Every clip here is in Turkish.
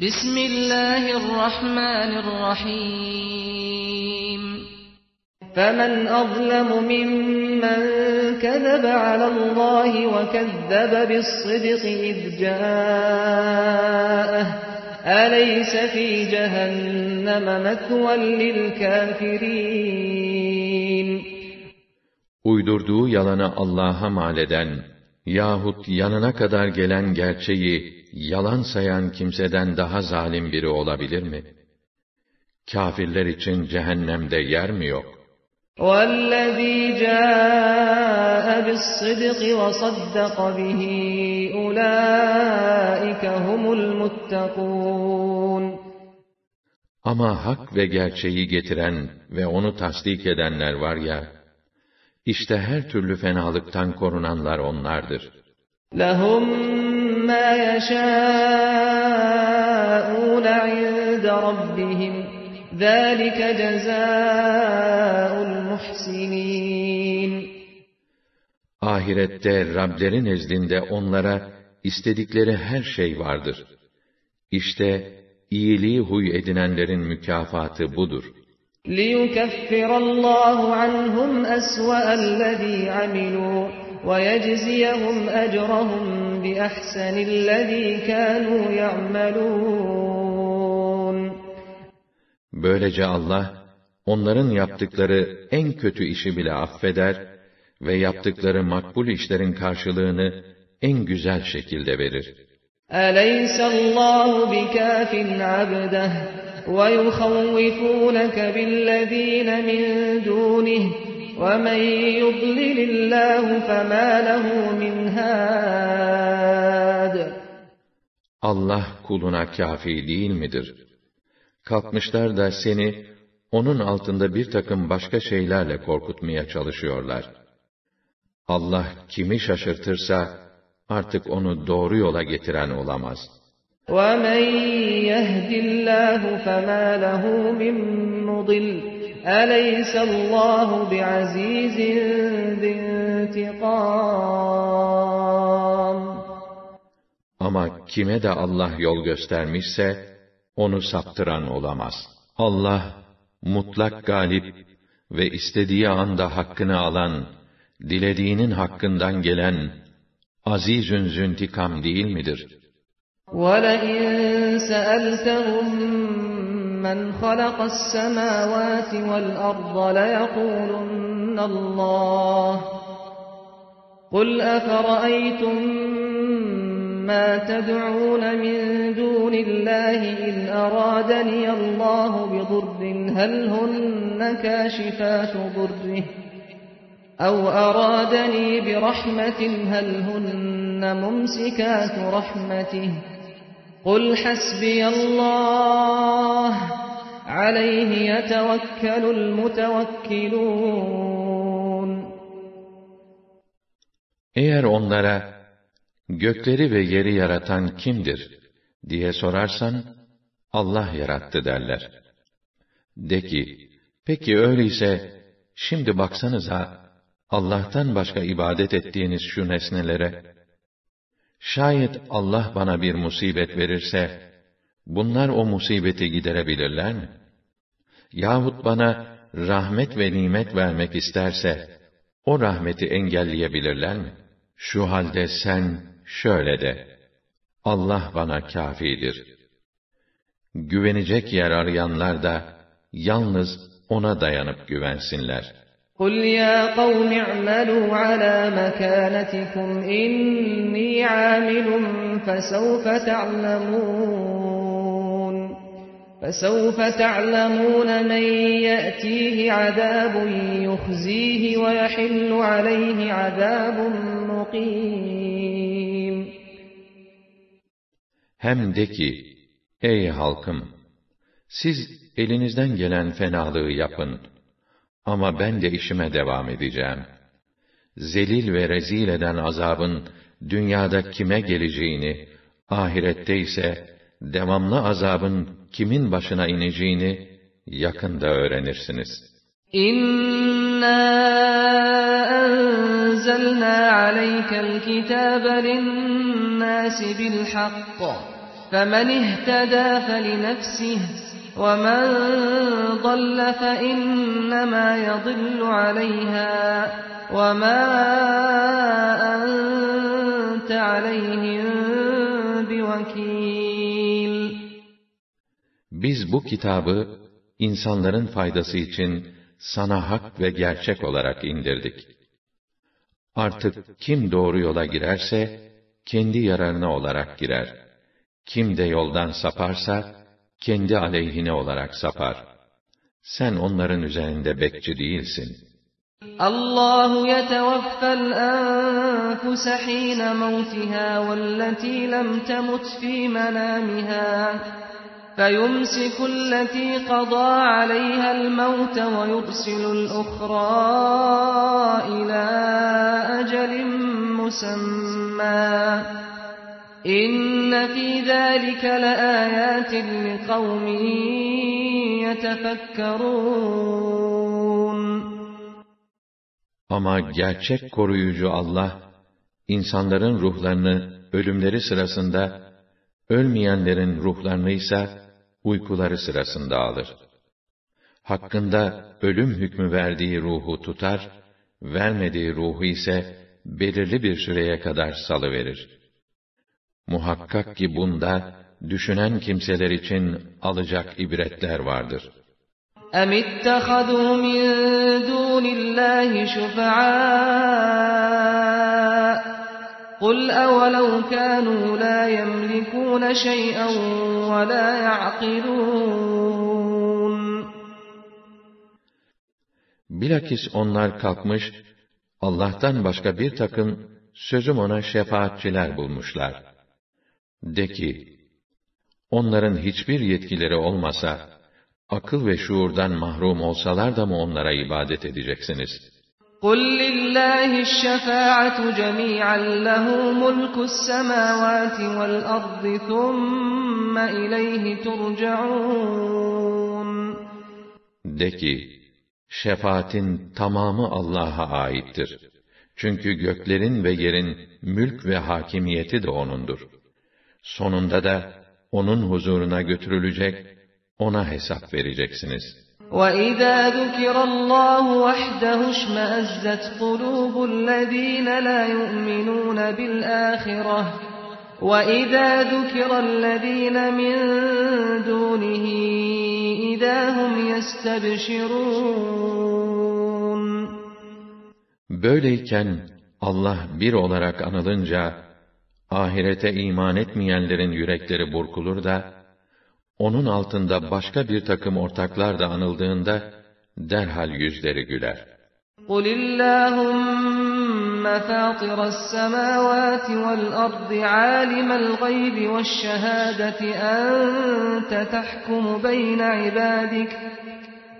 بسم الله الرحمن الرحيم فمن أظلم ممن كذب على الله وكذب بالصدق إذ جاءه أليس في جهنم مثوى للكافرين Uydurduğu yalanı Allah'a mal eden yahut yanına kadar gelen gerçeği yalan sayan kimseden daha zalim biri olabilir mi? Kafirler için cehennemde yer mi yok? وَالَّذ۪ي جَاءَ بِالصِّدْقِ وَصَدَّقَ بِهِ أُولَٰئِكَ هُمُ الْمُتَّقُونَ Ama hak ve gerçeği getiren ve onu tasdik edenler var ya, işte her türlü fenalıktan korunanlar onlardır. لَهُمْ مَا يَشَاءُونَ عِندَ رَبِّهِمْ ذَٰلِكَ جَزَاءُ الْمُحْسِنِينَ Ahirette Rableri nezdinde onlara istedikleri her şey vardır. İşte iyiliği huy edinenlerin mükafatı budur. لِيُكَفِّرَ اللّٰهُ عَنْهُمْ أَسْوَأَ الَّذ۪ي عَمِلُوا وَيَجْزِيَهُمْ أَجْرَهُمْ بِأَحْسَنِ الَّذ۪ي كَانُوا يَعْمَلُونَ Böylece Allah, onların yaptıkları en kötü işi bile affeder ve yaptıkları makbul işlerin karşılığını en güzel şekilde verir. أَلَيْسَ اللّٰهُ بِكَافٍ عَبْدَهِ وَيُخَوِّفُونَكَ بِالَّذ۪ينَ مِنْ دُونِهِ وَمَنْ يُضْلِلِ اللّٰهُ فَمَا لَهُ مِنْ هَادٍ Allah kuluna kafi değil midir? Kalkmışlar da seni, onun altında bir takım başka şeylerle korkutmaya çalışıyorlar. Allah kimi şaşırtırsa, artık onu doğru yola getiren olamaz. وَمَنْ يَهْدِ اللّٰهُ فَمَا لَهُ مِنْ مُضِلٍّ أَلَيْسَ اللّٰهُ بِعَز۪يزٍ ذِي انْتِقَامٍ Ama kime de Allah yol göstermişse, onu saptıran olamaz. Allah, mutlak galip ve istediği anda hakkını alan, dilediğinin hakkından gelen, azizün züntikam değil midir? وَلَئِنْ سَأَلْتَهُمْ مَنْ خَلَقَ السَّمَاوَاتِ وَالْأَرْضَ لَيَقُولُنَّ اللّٰهُ. قُلْ أَفَرَأَيْتُمْ مَا تَدْعُونَ مِنْ دُونِ اللّٰهِ إِنْ أَرَادَنِيَ اللّٰهُ بِضُرٍّ هَلْ هُنَّ كَاشِفَاتُ ضُرِّهِ؟ أَوْ أَرَادَنِي بِرَحْمَةٍ هَلْ هُنَّ مُمْسِكَاتُ رَحْمَتِهِ؟ قُلْ حَسْبِيَ اللّٰهُ عَلَيْهِ يَتَوَكَّلُ الْمُتَوَكِّلُونَ Eğer onlara, gökleri ve yeri yaratan kimdir diye sorarsan, Allah yarattı derler. De ki, peki öyleyse, şimdi baksanıza, Allah'tan başka ibadet ettiğiniz şu nesnelere, şayet Allah bana bir musibet verirse, bunlar o musibeti giderebilirler mi? Yahut bana rahmet ve nimet vermek isterse, o rahmeti engelleyebilirler mi? Şu halde sen şöyle de, Allah bana kafidir. Güvenecek yer arayanlar da, yalnız ona dayanıp güvensinler. قُلْ يَا قَوْمِ اعْمَلُوا عَلَى مَكَانَتِكُمْ إِنِّي عَامِلٌ فَسَوْفَ تَعْلَمُونَ فَسَوْفَ تَعْلَمُونَ مَنْ يَأْتِيهِ عَذَابٌ يُخْزِيهِ وَيَحِلُّ عَلَيْهِ عَذَابٌ مُقِيمٌ Hem de ki, ey halkım! Siz elinizden gelen fenalığı yapın. Ama ben de işime devam edeceğim. Zelil ve rezil eden azabın, dünyada kime geleceğini, ahirette ise, devamlı azabın kimin başına ineceğini, yakında öğrenirsiniz. İnna enzelna aleykel kitabe linnâsi bil hakk فمن اهتدى فلنفسه ومن ضل فإنما يضل عليها وما أنت عليهم بوكيل Biz bu kitabı insanların faydası için sana hak ve gerçek olarak indirdik. Artık kim doğru yola girerse kendi yararına olarak girer. Kim de yoldan saparsa kendi aleyhine olarak sapar. Sen onların üzerinde bekçi değilsin. الله يتوفى الأنفس حين موتها والتي لم تمت في منامها فيمسك التي قضى عليها الموت ويرسل الأخرى إلى أجل مسمى İnne fî zâlike le âyâtin li. Ama gerçek koruyucu Allah, insanların ruhlarını ölümleri sırasında, ölmeyenlerin ruhlarını ise uykuları sırasında alır. Hakkında ölüm hükmü verdiği ruhu tutar, vermediği ruhu ise belirli bir süreye kadar salıverir.'' Muhakkak ki bunda, düşünen kimseler için alacak ibretler vardır. أم اتخذوا من دون الله شفعاء قل أولو كانوا لا يملكون شيئا ولا يعقلون Bilakis onlar kalkmış, Allah'tan başka bir takım sözüm ona şefaatçiler bulmuşlar. De ki, onların hiçbir yetkileri olmasa, akıl ve şuurdan mahrum olsalar da mı onlara ibadet edeceksiniz? قل لله الشفاعة جميعا له ملك السماوات والأرض ثم إليه ترجعون De ki, şefaatin tamamı Allah'a aittir. Çünkü göklerin ve yerin mülk ve hakimiyeti de O'nundur. Sonunda da O'nun huzuruna götürülecek, O'na hesap vereceksiniz. وَإِذَا ذُكِرَ اللَّهُ وَحْدَهُ اشْمَأَزَّتْ قُلُوبُ الَّذِينَ لَا يُؤْمِنُونَ بِالْآخِرَةِ وَإِذَا ذُكِرَ الَّذِينَ مِن دُونِهِ إِذَا هُمْ يَسْتَبْشِرُونَ Böyleyken Allah bir olarak anılınca ahirete iman etmeyenlerin yürekleri burkulur da onun altında başka bir takım ortaklar da anıldığında derhal yüzleri güler. قُلِ اللَّهُمَّ فَاطِرَ السَّمَاوَاتِ وَالْأَرْضِ عَالِمَ الْغَيْبِ وَالشَّهَادَةِ أَنْتَ تَحْكُمُ بَيْنَ عِبَادِكَ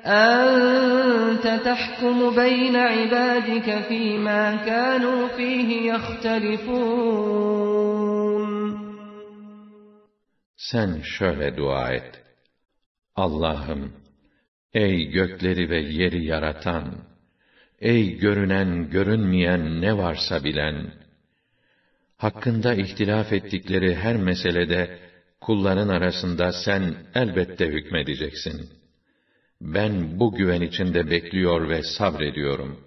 أَنْتَ تَحْكُمُ بَيْنَ عِبَادِكَ فِيمَا كَانُوا فِيهِ يَخْتَلِفُونَ Sen şöyle dua et. Allah'ım, ey gökleri ve yeri yaratan, ey görünen görünmeyen ne varsa bilen, hakkında ihtilaf ettikleri her meselede kulların arasında sen elbette hükmedeceksin. Ben bu güven içinde bekliyor ve sabrediyorum.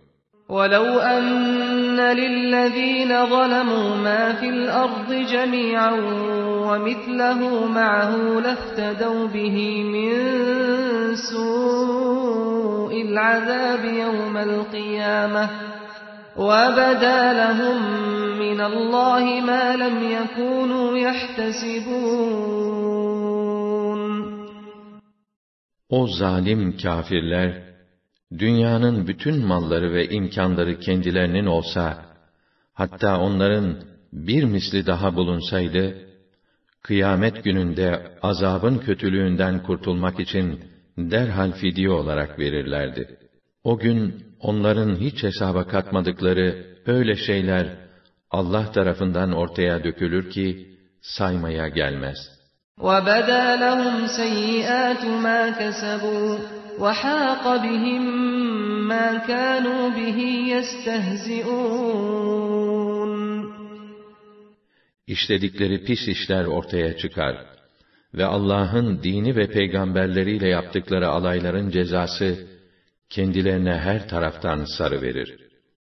وَلَوْ أَنَّ لِلَّذِينَ ظَلَمُوا مَا فِي الْأَرْضِ جَمِيعًا وَمِثْلَهُ مَعَهُ لَافْتَدَوْا بِهِ مِنْ سُوءِ الْعَذَابِ يَوْمَ الْقِيَامَةِ وَبَدَا لَهُم مِّنَ اللَّهِ مَا لَمْ يَكُونُوا يَحْتَسِبُونَ O zalim kâfirler, dünyanın bütün malları ve imkanları kendilerinin olsa, hatta onların bir misli daha bulunsaydı, kıyamet gününde azabın kötülüğünden kurtulmak için derhal fidye olarak verirlerdi. O gün onların hiç hesaba katmadıkları öyle şeyler Allah tarafından ortaya dökülür ki saymaya gelmez. وَبَدَا لَهُمْ سَيِّئَاتُ مَا كَسَبُوا وَحَاقَ بِهِم مَّا كَانُوا بِهِ يَسْتَهْزِئُونَ İşledikleri pis işler ortaya çıkar. ve Allah'ın dini ve peygamberleriyle yaptıkları alayların cezası kendilerine her taraftan sarı verir.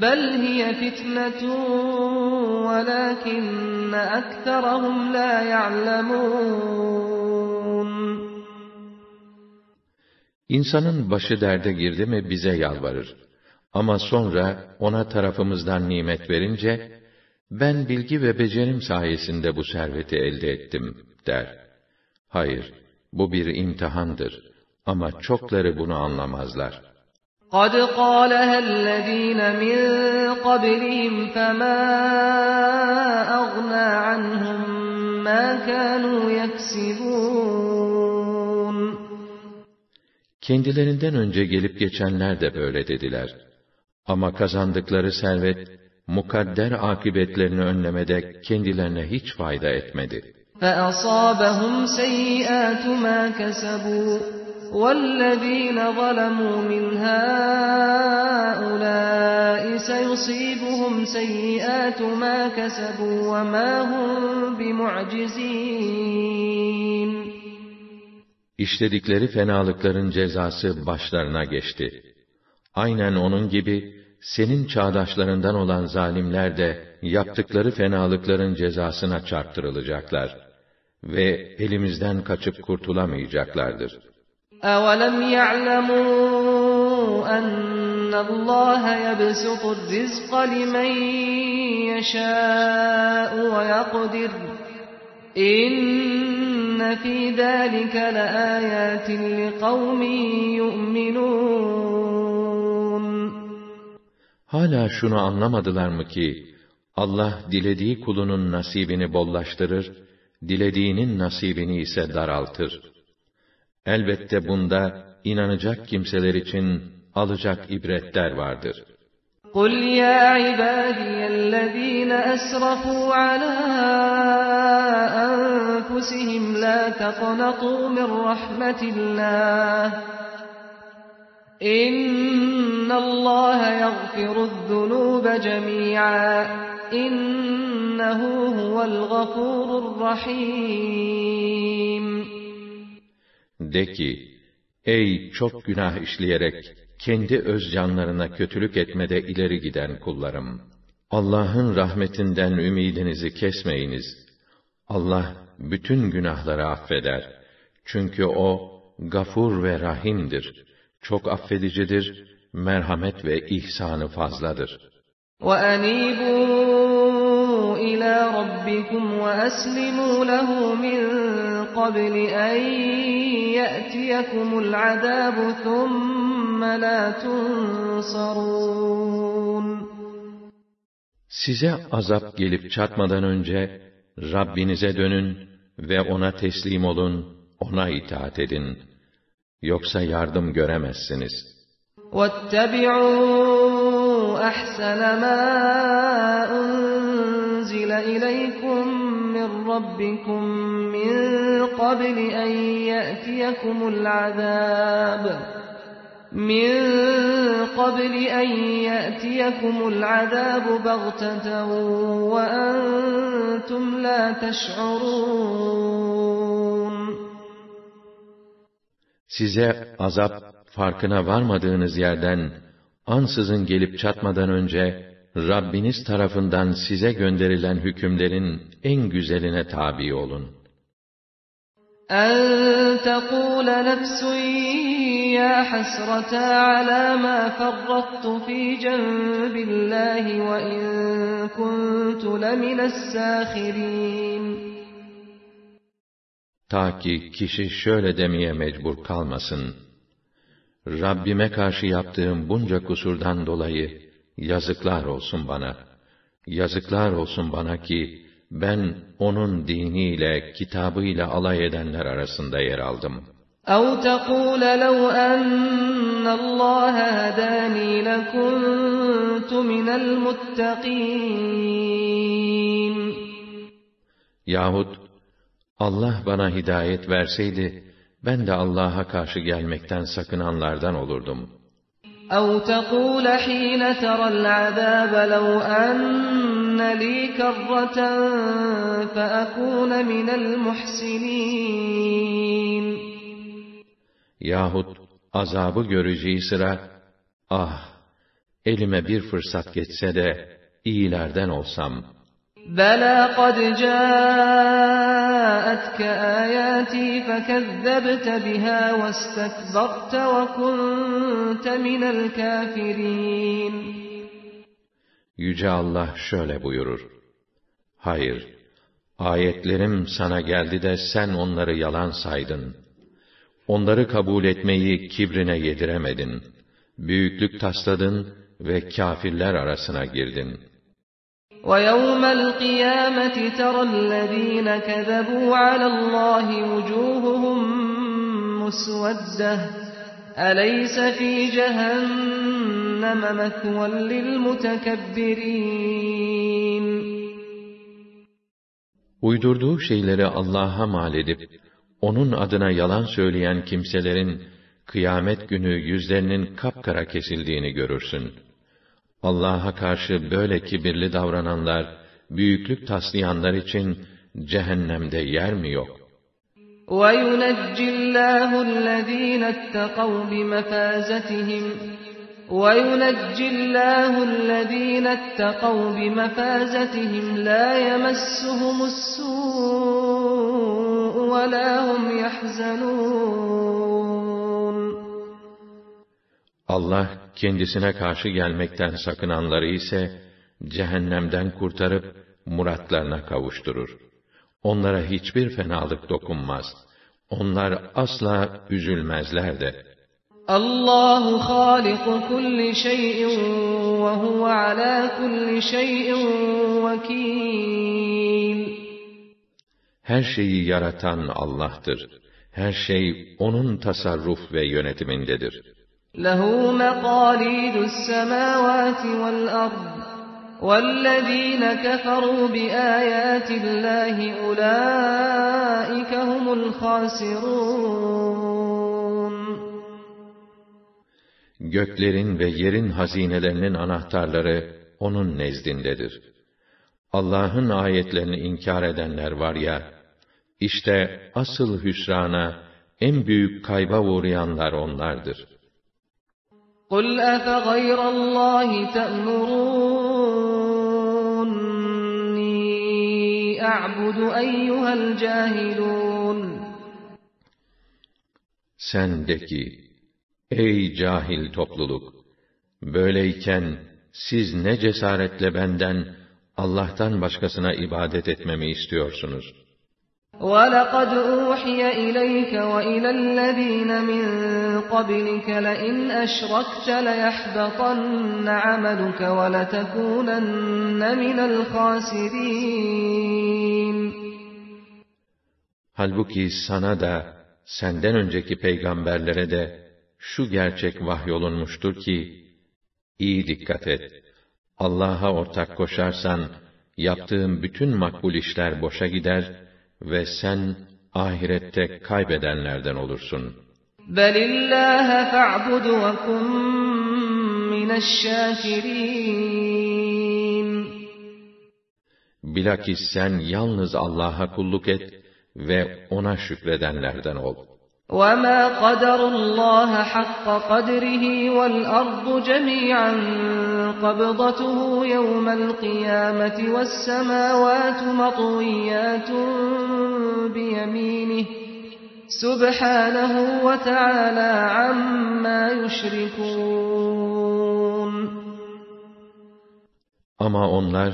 بَلْ هِيَ فِتْنَةٌ وَلَكِنَّ أَكْثَرَهُمْ لَا يَعْلَمُونَ İnsanın başı derde girdi mi bize yalvarır. Ama sonra ona tarafımızdan nimet verince, ben bilgi ve becerim sayesinde bu serveti elde ettim, der. Hayır, bu bir imtihandır. Ama çokları bunu anlamazlar. قَدْ قَالَهَا الَّذ۪ينَ مِنْ قَبْلِهِمْ فَمَا أَغْنَى عَنْهُمْ مَا كَانُوا يَكْسِبُونَ Kendilerinden önce gelip geçenler de böyle dediler. Ama kazandıkları servet, mukadder akıbetlerini önlemede kendilerine hiç fayda etmedi. فَأَصَابَهُمْ سَيِّئَاتُ مَا كَسَبُوا وَالَّذ۪ينَ ظَلَمُوا مِنْ هَٰؤُلَاءِ سَيُصِيبُهُمْ سَيِّئَاتُ مَا كَسَبُوا وَمَا هُمْ بِمُعْجِزِينَ İşledikleri fenalıkların cezası başlarına geçti. Aynen onun gibi, senin çağdaşlarından olan zalimler de yaptıkları fenalıkların cezasına çarptırılacaklar ve elimizden kaçıp kurtulamayacaklardır. أَوَلَمْ يَعْلَمُوا أَنَّ اللّٰهَ يَبْسُطُ الرِّزْقَ لِمَنْ يَشَاءُ وَيَقْدِرُ إِنَّ فِي ذَٰلِكَ لَآيَاتٍ لِقَوْمٍ يُؤْمِنُونَ Hala şunu anlamadılar mı ki, Allah dilediği kulunun nasibini bollaştırır, dilediğinin nasibini ise daraltır. Elbette bunda inanacak kimseler için alacak ibretler vardır. قُلْ يَا عِبَادِيَ الَّذ۪ينَ أَسْرَفُوا عَلَى أَنفُسِهِمْ لَا تَقْنَطُوا مِنْ رَحْمَةِ اللّٰهِ إِنَّ اللّٰهَ يَغْفِرُ الذُّنُوبَ جَمِيعًا إِنَّهُ هُوَ الْغَفُورُ الرَّحِيمُ De ki, ey çok günah işleyerek kendi öz canlarına kötülük etmede ileri giden kullarım! Allah'ın rahmetinden ümidinizi kesmeyiniz. Allah bütün günahları affeder. Çünkü O, gafur ve rahimdir. Çok affedicidir, merhamet ve ihsanı fazladır. وَأَنِيبُوا إِلَى رَبِّكُمْ وَأَسْلِمُوا لَهُ مِنْ قَبْلِ أَنْ يَأْتِيَكُمُ الْعَذَابُ ثُمَّ لَا تُنْصَرُونَ Size azap gelip çatmadan önce, Rabbinize dönün ve O'na teslim olun, O'na itaat edin. Yoksa yardım göremezsiniz. وَاتَّبِعُوا أَحْسَنَ مَا أُنْزِلَ إِلَيْكُمْ مِنْ رَبِّكُمْ مِنْ قَبْلِ أَنْ يَأْتِيَكُمُ الْعَذَابُ. مِنْ قَبْلِ أَنْ يَأْتِيَكُمُ الْعَذَابُ بَغْتَةً وَأَنْتُمْ لَا تَشْعُرُونَ. Size azap farkına varmadığınız yerden ansızın gelip çatmadan önce Rabbiniz tarafından size gönderilen hükümlerin en güzeline tabi olun. أَن تَقُولَ نَفْسٌ يَا حَسْرَتَا عَلَى مَا فَرَّطْتُ فِي جَنبِ اللّٰهِ وَإِن كُنتُ لَمِنَ السَّاخِرِينَ Ta ki kişi şöyle demeye mecbur kalmasın. Rabbime karşı yaptığım bunca kusurdan dolayı yazıklar olsun bana. Yazıklar olsun bana ki ben onun diniyle, kitabıyla alay edenler arasında yer aldım. أو تقول لو أن الله هداني لكنت من المتقين Yahut Allah bana hidayet verseydi, ben de Allah'a karşı gelmekten sakınanlardan olurdum. أو تقول حين ترى العذاب لو أن لي كرة فأكون من المحسنين Yahut azabı göreceği sıra, ah, elime bir fırsat geçse de iyilerden olsam. بلى قد جاءتك آياتي فكذبت بها واستكبرت وكنت من الكافرين Yüce Allah şöyle buyurur. Hayır, ayetlerim sana geldi de sen onları yalan saydın. Onları kabul etmeyi kibrine yediremedin. Büyüklük tasladın ve kâfirler arasına girdin. ويوم القيامة ترى الذين كذبوا على الله وجوههم مسودة أليس في جهنم مثوى للمتكبرين Uydurduğu şeyleri Allah'a mal edip, onun adına yalan söyleyen kimselerin, kıyamet günü yüzlerinin kapkara kesildiğini görürsün. Allah'a karşı böyle kibirli davrananlar, büyüklük taslayanlar için cehennemde yer mi yok? وَيُنَجِّي اللَّهُ الَّذ۪ينَ اتَّقَوْا بِمَفَازَتِهِمْ وَيُنَجِّي اللَّهُ الَّذ۪ينَ اتَّقَوْا بِمَفَازَتِهِمْ لَا يَمَسُّهُمُ السُّوءُ وَلَا هُمْ يَحْزَنُونَ Allah kendisine karşı gelmekten sakınanları ise cehennemden kurtarıp muratlarına kavuşturur. Onlara hiçbir fenalık dokunmaz. Onlar asla üzülmezler de. Allahu haliku kulli şey'in ve huve ala kulli şey'in vekil. Her şeyi yaratan Allah'tır. Her şey onun tasarruf ve yönetimindedir. له مقاليد السماوات والأرض والذين كفروا بآيات الله أولئك هم الخاسرون Göklerin ve yerin hazinelerinin anahtarları O'nun nezdindedir. Allah'ın ayetlerini inkar edenler var ya, işte asıl hüsrana, en büyük kayba uğrayanlar onlardır. قل أفغير الله تأمروني أعبد أيها الجاهلون Sen de ki, ey cahil topluluk! Böyleyken, siz ne cesaretle benden, Allah'tan başkasına ibadet etmemi istiyorsunuz? ولقد أوحي إليك وإلى الذين من قبلك لئن أشركت ليحبطن عملك ولتكونن من الخاسرين Halbuki sana da, senden önceki peygamberlere de, şu gerçek vahyolunmuştur ki, iyi dikkat et. Allah'a ortak koşarsan, yaptığın bütün makbul işler boşa gider ve sen ahirette kaybedenlerden olursun. Belillaha fa'bud ve kun mineşşakirin. Bilakis sen yalnız Allah'a kulluk et ve ona şükredenlerden ol. وما قدر الله حق قدره والأرض جميعا قبضته يوم القيامة والسماوات مطويات بيمينه سبحانه وتعالى عما يشركون Ama onlar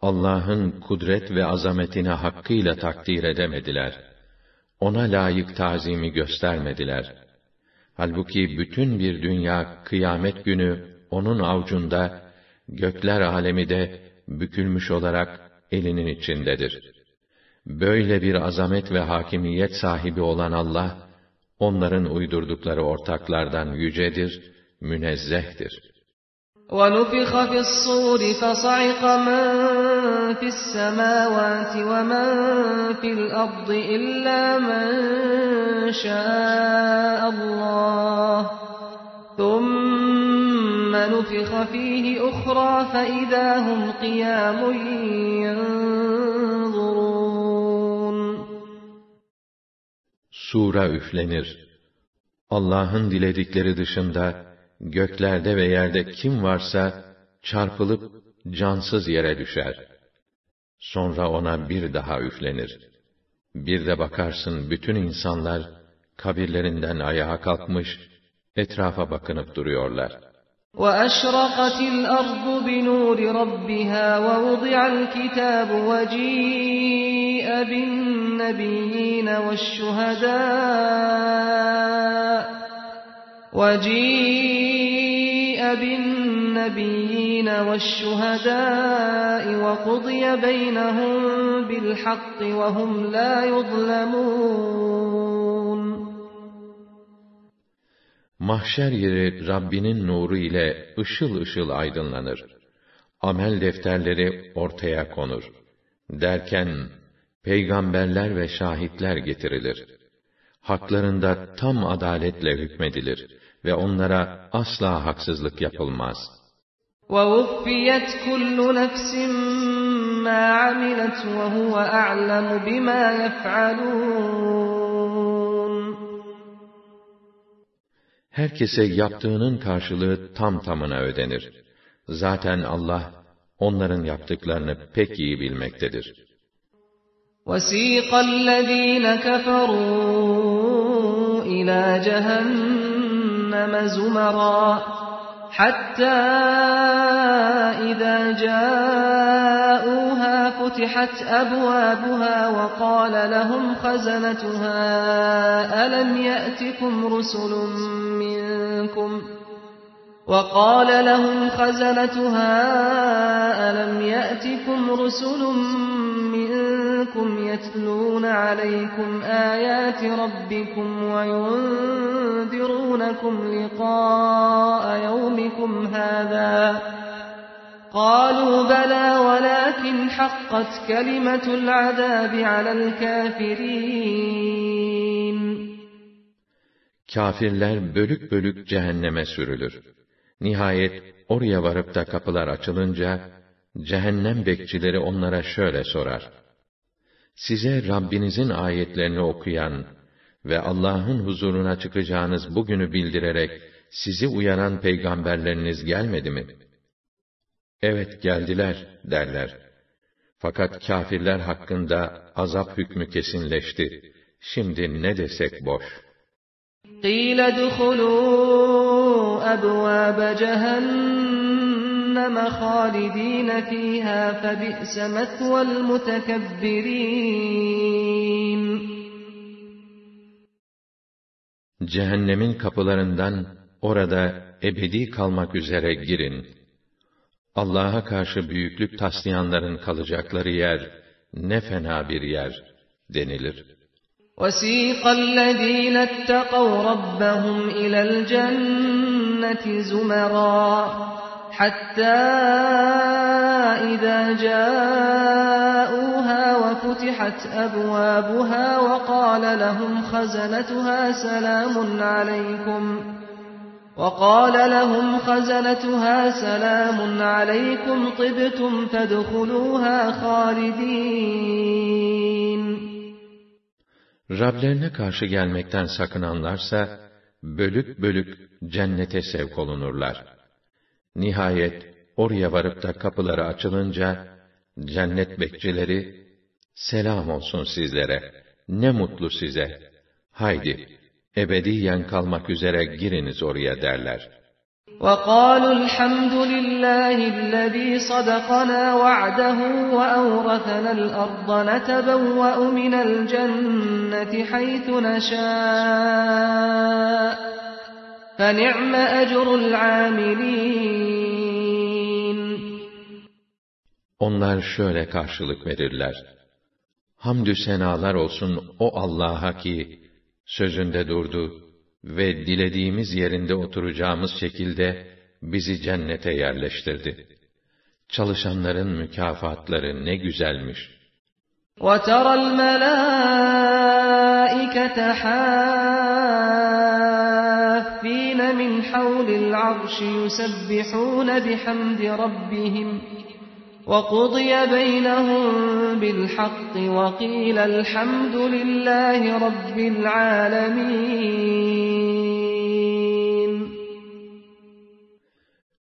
Allah'ın kudret ve azametini hakkıyla takdir edemediler. Ona layık tazimi göstermediler. Halbuki bütün bir dünya kıyamet günü onun avucunda, gökler alemi de bükülmüş olarak elinin içindedir. Böyle bir azamet ve hakimiyet sahibi olan Allah, onların uydurdukları ortaklardan yücedir, münezzehtir. وَنُفِخَ فِي الصُّورِ فَصَعِقَ مَنْ فِي السَّمَاوَاتِ وَمَنْ فِي الْأَرْضِ إِلَّا مَنْ شَاءَ اللَّهُ ثُمَّ نُفِخَ فِيهِ أُخْرَى فَإِذَا هُمْ قِيَامٌ يَنْظُرُونَ Sura üflenir. Allah'ın diledikleri dışında, göklerde ve yerde kim varsa çarpılıp cansız yere düşer. Sonra ona bir daha üflenir. Bir de bakarsın bütün insanlar kabirlerinden ayağa kalkmış, etrafa bakınıp duruyorlar. وَأَشْرَقَتِ الْأَرْضُ بِنُورِ رَبِّهَا وَوُضِعَ الْكِتَابُ وَجِيءَ بِالنَّبِيِّينَ وَالشُّهَدَاءِ وَجِيءَ بِالنَّبِيِّينَ وَالشُّهَدَاءِ وَقُضِيَ بَيْنَهُم بِالْحَقِّ وَهُمْ لَا يُظْلَمُونَ Mahşer yeri Rabbinin nuru ile ışıl ışıl aydınlanır. Amel defterleri ortaya konur. Derken, peygamberler ve şahitler getirilir. Haklarında tam adaletle hükmedilir ve onlara asla haksızlık yapılmaz. وَوُفِّيَتْ كُلُّ نَفْسٍ مَا عَمِلَتْ وَهُوَ أَعْلَمُ بِمَا يَفْعَلُونَ Herkese yaptığının karşılığı tam tamına ödenir. Zaten Allah, onların yaptıklarını pek iyi bilmektedir. وَسِيقَ الَّذ۪ينَ كَفَرُوا إِلَى جَهَنَّمَ زُمَرًا حَتَّى إِذَا جَاءُوهَا فُتِحَتْ أَبْوَابُهَا وَقَالَ لَهُمْ خَزَنَتُهَا أَلَمْ يَأْتِكُمْ رُسُلٌ مِّنكُمْ؟ وَقَالَ لَهُمْ خَزَنَتُهَا أَلَمْ يَأْتِكُمْ رُسُلٌ مِّنكُمْ يَتْلُونَ عَلَيْكُمْ آيَاتِ رَبِّكُمْ وَيُنذِرُونَكُمْ لِقَاءَ يَوْمِكُمْ هَٰذَا قَالُوا بَلَىٰ وَلَٰكِنْ حَقَّتْ كَلِمَةُ الْعَذَابِ عَلَى الْكَافِرِينَ Kafirler bölük bölük cehenneme sürülür. Nihayet oraya varıp da kapılar açılınca, cehennem bekçileri onlara şöyle sorar. Size Rabbinizin ayetlerini okuyan ve Allah'ın huzuruna çıkacağınız bugünü bildirerek sizi uyaran peygamberleriniz gelmedi mi? Evet geldiler derler. Fakat kâfirler hakkında azap hükmü kesinleşti. Şimdi ne desek boş. قِيلَ ادْخُلُوا أَبْوَابَ جَهَنَّمَ خَالِدِينَ فِيهَا فَبِئْسَ مَثْوَى الْمُتَكَبِّرِينَ Cehennemin kapılarından orada ebedi kalmak üzere girin. Allah'a karşı büyüklük taslayanların kalacakları yer ne fena bir yer denilir. وَسِيقَ الَّذ۪ينَ اتَّقَوْا رَبَّهُمْ إِلَى الْجَنَّةِ زُمَرًا حَتَّى إِذَا جَاءُوهَا وَفُتِحَتْ أَبْوَابُهَا وَقَالَ لَهُمْ خَزَنَتُهَا سَلَامٌ عَلَيْكُمْ وَقَالَ لَهُمْ خَزَنَتُهَا سَلَامٌ عَلَيْكُمْ طِبْتُمْ فَادْخُلُوهَا خَالِدِينَ Rablerine karşı gelmekten sakınanlarsa, bölük bölük cennete sevk olunurlar. Nihayet, oraya varıp da kapıları açılınca, cennet bekçileri, selam olsun sizlere, ne mutlu size, haydi, ebediyen kalmak üzere giriniz oraya derler. وَقَالُوا الْحَمْدُ لِلَّهِ الَّذ۪ي صَدَقَنَا وَعْدَهُ وَأَوْرَثَنَا الْأَرْضَ نَتَبَوَّأُ مِنَ الْجَنَّةِ حَيْثُ نَشَاءُ فَنِعْمَ أَجْرُ الْعَامِلِينَ Onlar şöyle karşılık verirler. Hamdü senalar olsun o Allah'a ki, Sözünde durdu ve dilediğimiz yerinde oturacağımız şekilde bizi cennete yerleştirdi. Çalışanların mükafatları ne güzelmiş. وَتَرَى الْمَلَائِكَةَ حَافِّينَ مِنْ حَوْلِ الْعَرْشِ يُسَبِّحُونَ بِحَمْدِ رَبِّهِمْ وَقُضِيَ بَيْنَهُم بِالْحَقِّ وَقِيلَ الْحَمْدُ لِلَّهِ رَبِّ الْعَالَمِينَ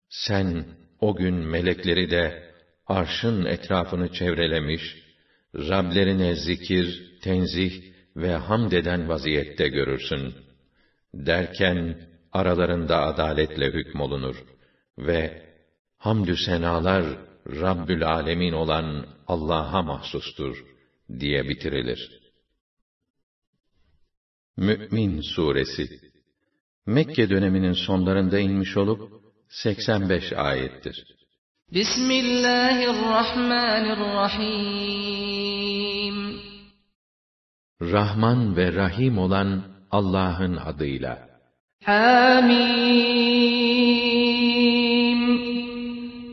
Sen o gün melekleri de arşın etrafını çevrelemiş, Rablerine zikir, tenzih ve hamd eden vaziyette görürsün. Derken aralarında adaletle hükmolunur ve hamdü senalar Rabbül Alemin olan Allah'a mahsustur diye bitirilir. Mü'min Suresi Mekke döneminin sonlarında inmiş olup 85 ayettir. Bismillahirrahmanirrahim Rahman ve Rahim olan Allah'ın adıyla. Hamim.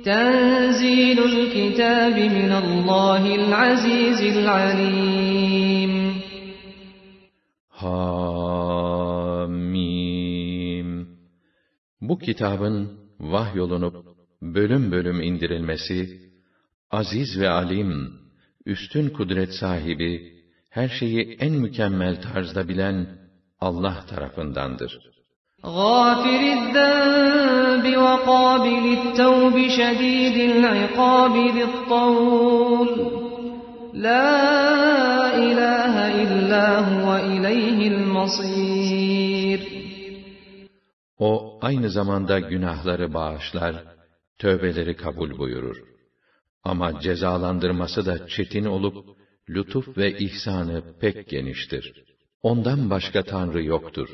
Tenzilul kitabi minallahil azizil alim. Hamim. Bu kitabın vahyolunup bölüm bölüm indirilmesi, aziz ve alim, üstün kudret sahibi, her şeyi en mükemmel tarzda bilen Allah tarafındandır. غافر الذنب وقابل التوب شديد العقاب ذي الطول لا إله إلا هو إليه المصير O aynı zamanda günahları bağışlar, tövbeleri kabul buyurur. Ama cezalandırması da çetin olup, lütuf ve ihsanı pek geniştir. Ondan başka Tanrı yoktur.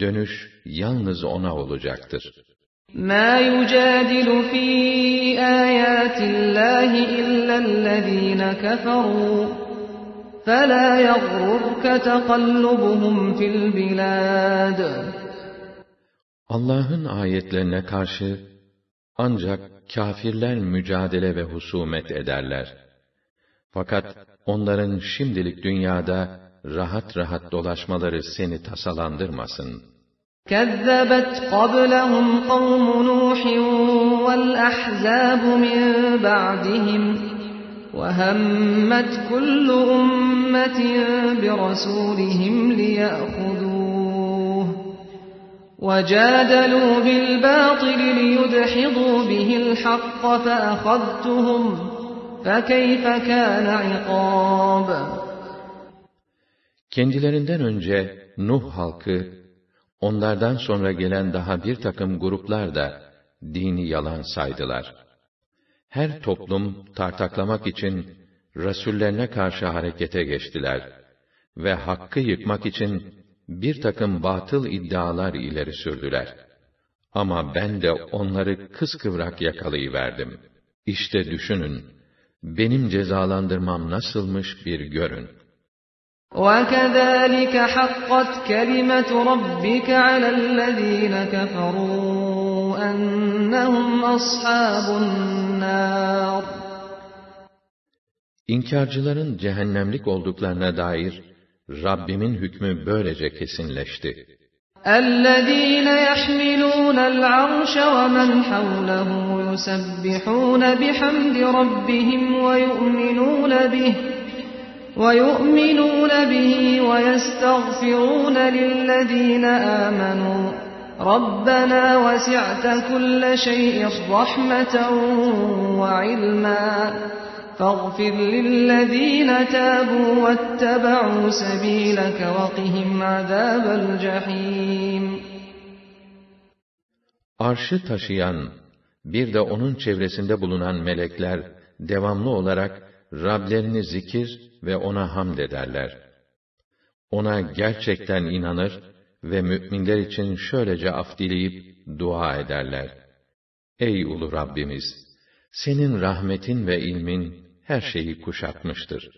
Dönüş yalnız O'na olacaktır. ما يجادل في آيات الله إلا الذين كفروا فلا يغررك تقلبهم في البلاد Allah'ın ayetlerine karşı ancak kâfirler mücadele ve husumet ederler. Fakat onların şimdilik dünyada rahat rahat dolaşmaları seni tasalandırmasın. كذبت قبلهم قوم نوح والأحزاب من بعدهم وهمت كل أمة برسولهم ليأخذوه وجادلوا بالباطل ليدحضوا به الحق فأخذتهم فكيف كان عقاب Kendilerinden önce Nuh halkı, onlardan sonra gelen daha bir takım gruplar da dini yalan saydılar. Her toplum tartaklamak için Resullerine karşı harekete geçtiler ve hakkı yıkmak için bir takım batıl iddialar ileri sürdüler. Ama ben de onları kıskıvrak yakalayıverdim. İşte düşünün, benim cezalandırmam nasılmış bir görün. وَكَذَٰلِكَ حَقَّتْ كَلِمَةُ رَبِّكَ عَلَى الَّذ۪ينَ كَفَرُوا أَنَّهُمْ أَصْحَابُ النَّارِ İnkarcıların cehennemlik olduklarına dair Rabbimin hükmü böylece kesinleşti. الذين يحملون العرش ومن حوله يسبحون بحمد ربهم ويؤمنون به ويؤمنون به ويستغفرون للذين آمنوا ربنا وسعت كل شيء رحمة وعلما فاغفر للذين تابوا واتبعوا سبيلك وقهم عذاب الجحيم Arşı taşıyan, bir de onun çevresinde bulunan melekler, devamlı olarak Rablerini zikir ve ona hamd ederler. Ona gerçekten inanır ve müminler için şöylece af dileyip dua ederler. Ey ulu Rabbimiz! Senin rahmetin ve ilmin her şeyi kuşatmıştır.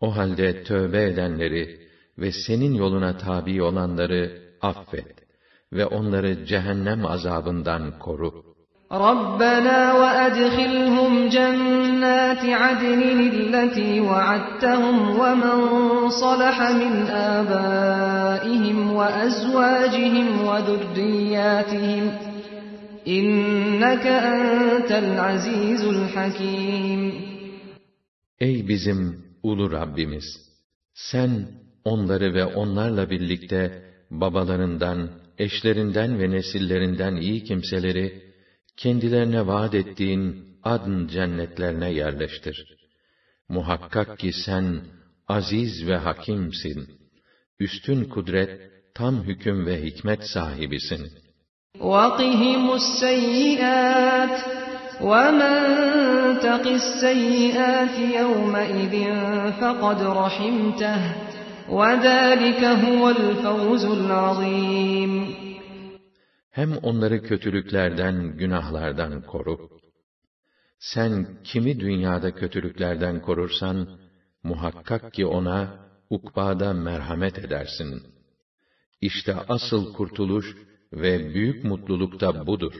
O halde tövbe edenleri ve senin yoluna tabi olanları affet ve onları cehennem azabından koru. ربنا وأدخلهم جنات عدن التي وعدتهم ومن صلح من آبائهم وأزواجهم وذرياتهم إنك أنت العزيز الحكيم Ey bizim ulu Rabbimiz! Sen onları ve onlarla birlikte babalarından, eşlerinden ve nesillerinden iyi kimseleri kendilerine vaat ettiğin adn cennetlerine yerleştir. Muhakkak ki sen aziz ve hakimsin. Üstün kudret, tam hüküm ve hikmet sahibisin. وَقِهِمُ السَّيِّئَاتِ وَمَنْ تَقِ السَّيِّئَاتِ يَوْمَئِذٍ فَقَدْ رَحِمْتَهُ وَذَٰلِكَ هُوَ الْفَوْزُ الْعَظِيمُ hem onları kötülüklerden, günahlardan koru. Sen kimi dünyada kötülüklerden korursan, muhakkak ki ona, ukbada merhamet edersin. İşte asıl kurtuluş ve büyük mutluluk da budur.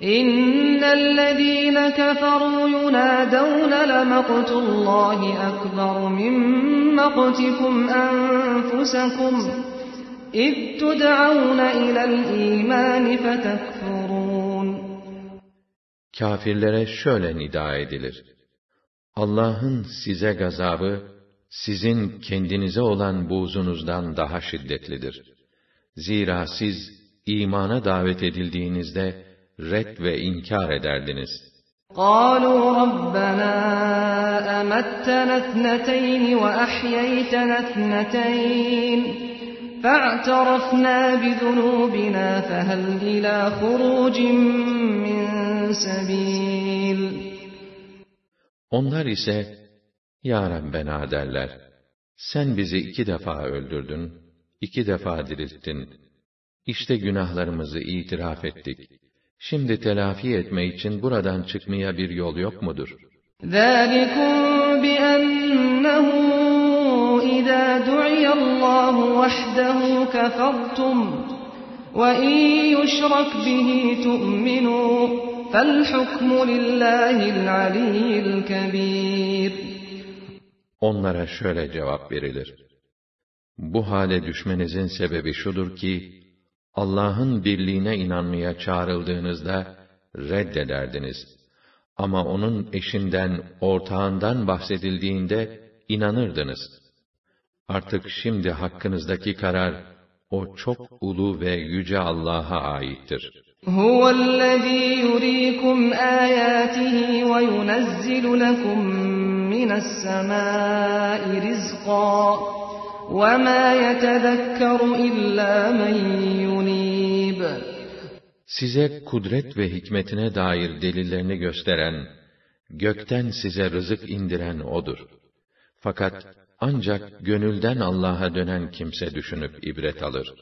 İnnellezîne keferû yunâdevne lemektullâhi ekber min mektikum enfusekum. اِذْ تُدْعَوْنَ اِلَى الْا۪يمَانِ فَتَكْفُرُونَ Kafirlere şöyle nida edilir. Allah'ın size gazabı, sizin kendinize olan buğzunuzdan daha şiddetlidir. Zira siz imana davet edildiğinizde red ve inkar ederdiniz. قَالُوا رَبَّنَا أَمَتَّنَا اثْنَتَيْنِ وَأَحْيَيْتَنَا اثْنَتَيْنِ فَاعْتَرَفْنَا بِذُنُوبِنَا فَهَلْ إِلَى خُرُوجٍ مِّن سَبِيلٍ Onlar ise, Ya Rabbena derler, sen bizi iki defa öldürdün, iki defa dirilttin. İşte günahlarımızı itiraf ettik. Şimdi telafi etme için buradan çıkmaya bir yol yok mudur? ذَٰلِكُمْ بِأَنَّهُ إِذَا دُعِيَ اللّٰهُ وَحْدَهُ كَفَرْتُمْ وَاِنْ يُشْرَكْ بِهِ تُؤْمِنُوا فَالْحُكْمُ لِلّٰهِ الْعَلِيِّ الْكَبِيرِ Onlara şöyle cevap verilir. Bu hale düşmenizin sebebi şudur ki, Allah'ın birliğine inanmaya çağrıldığınızda reddederdiniz. Ama onun eşinden, ortağından bahsedildiğinde inanırdınız. Artık şimdi hakkınızdaki karar, o çok ulu ve yüce Allah'a aittir. هُوَ الَّذ۪ي يُر۪يكُمْ آيَاتِهِ وَيُنَزِّلُ لَكُمْ مِنَ السَّمَاءِ رِزْقًا وَمَا يَتَذَكَّرُ إِلَّا مَنْ يُنِيبُ Size kudret ve hikmetine dair delillerini gösteren, gökten size rızık indiren O'dur. Fakat ancak gönülden Allah'a dönen kimse düşünüp ibret alır.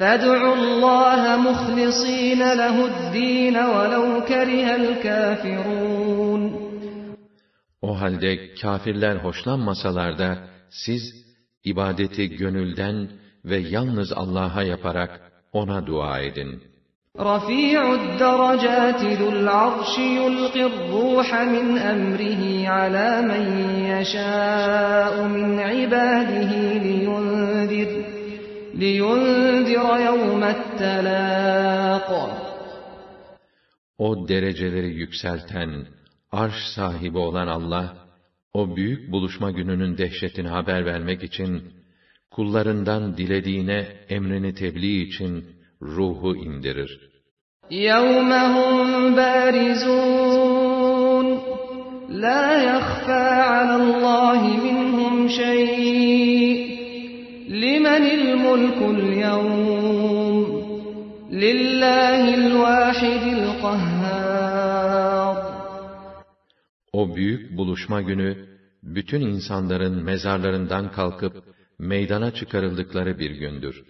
فَادْعُوا اللّٰهَ مُخْلِص۪ينَ لَهُ الد۪ينَ وَلَوْ كَرِهَ الْكَافِرُونَ O halde kafirler hoşlanmasalar da siz ibadeti gönülden ve yalnız Allah'a yaparak ona dua edin. رفيع الدرجات ذو العرش يلقي الروح من أمره على من يشاء من عباده لينذر, لينذر يوم التلاق O dereceleri yükselten, arş sahibi olan Allah, o büyük buluşma gününün dehşetini haber vermek için, kullarından dilediğine emrini tebliğ için ruhu indirir. يَوْمَ هُمْ بَارِزُونَ لَا يَخْفَى عَلَى اللّٰهِ مِنْهُمْ شَيْءٌ لِمَنِ الْمُلْكُ الْيَوْمِ لِلّٰهِ الْوَاحِدِ الْقَهَّارِ O büyük buluşma günü, bütün insanların mezarlarından kalkıp, meydana çıkarıldıkları bir gündür.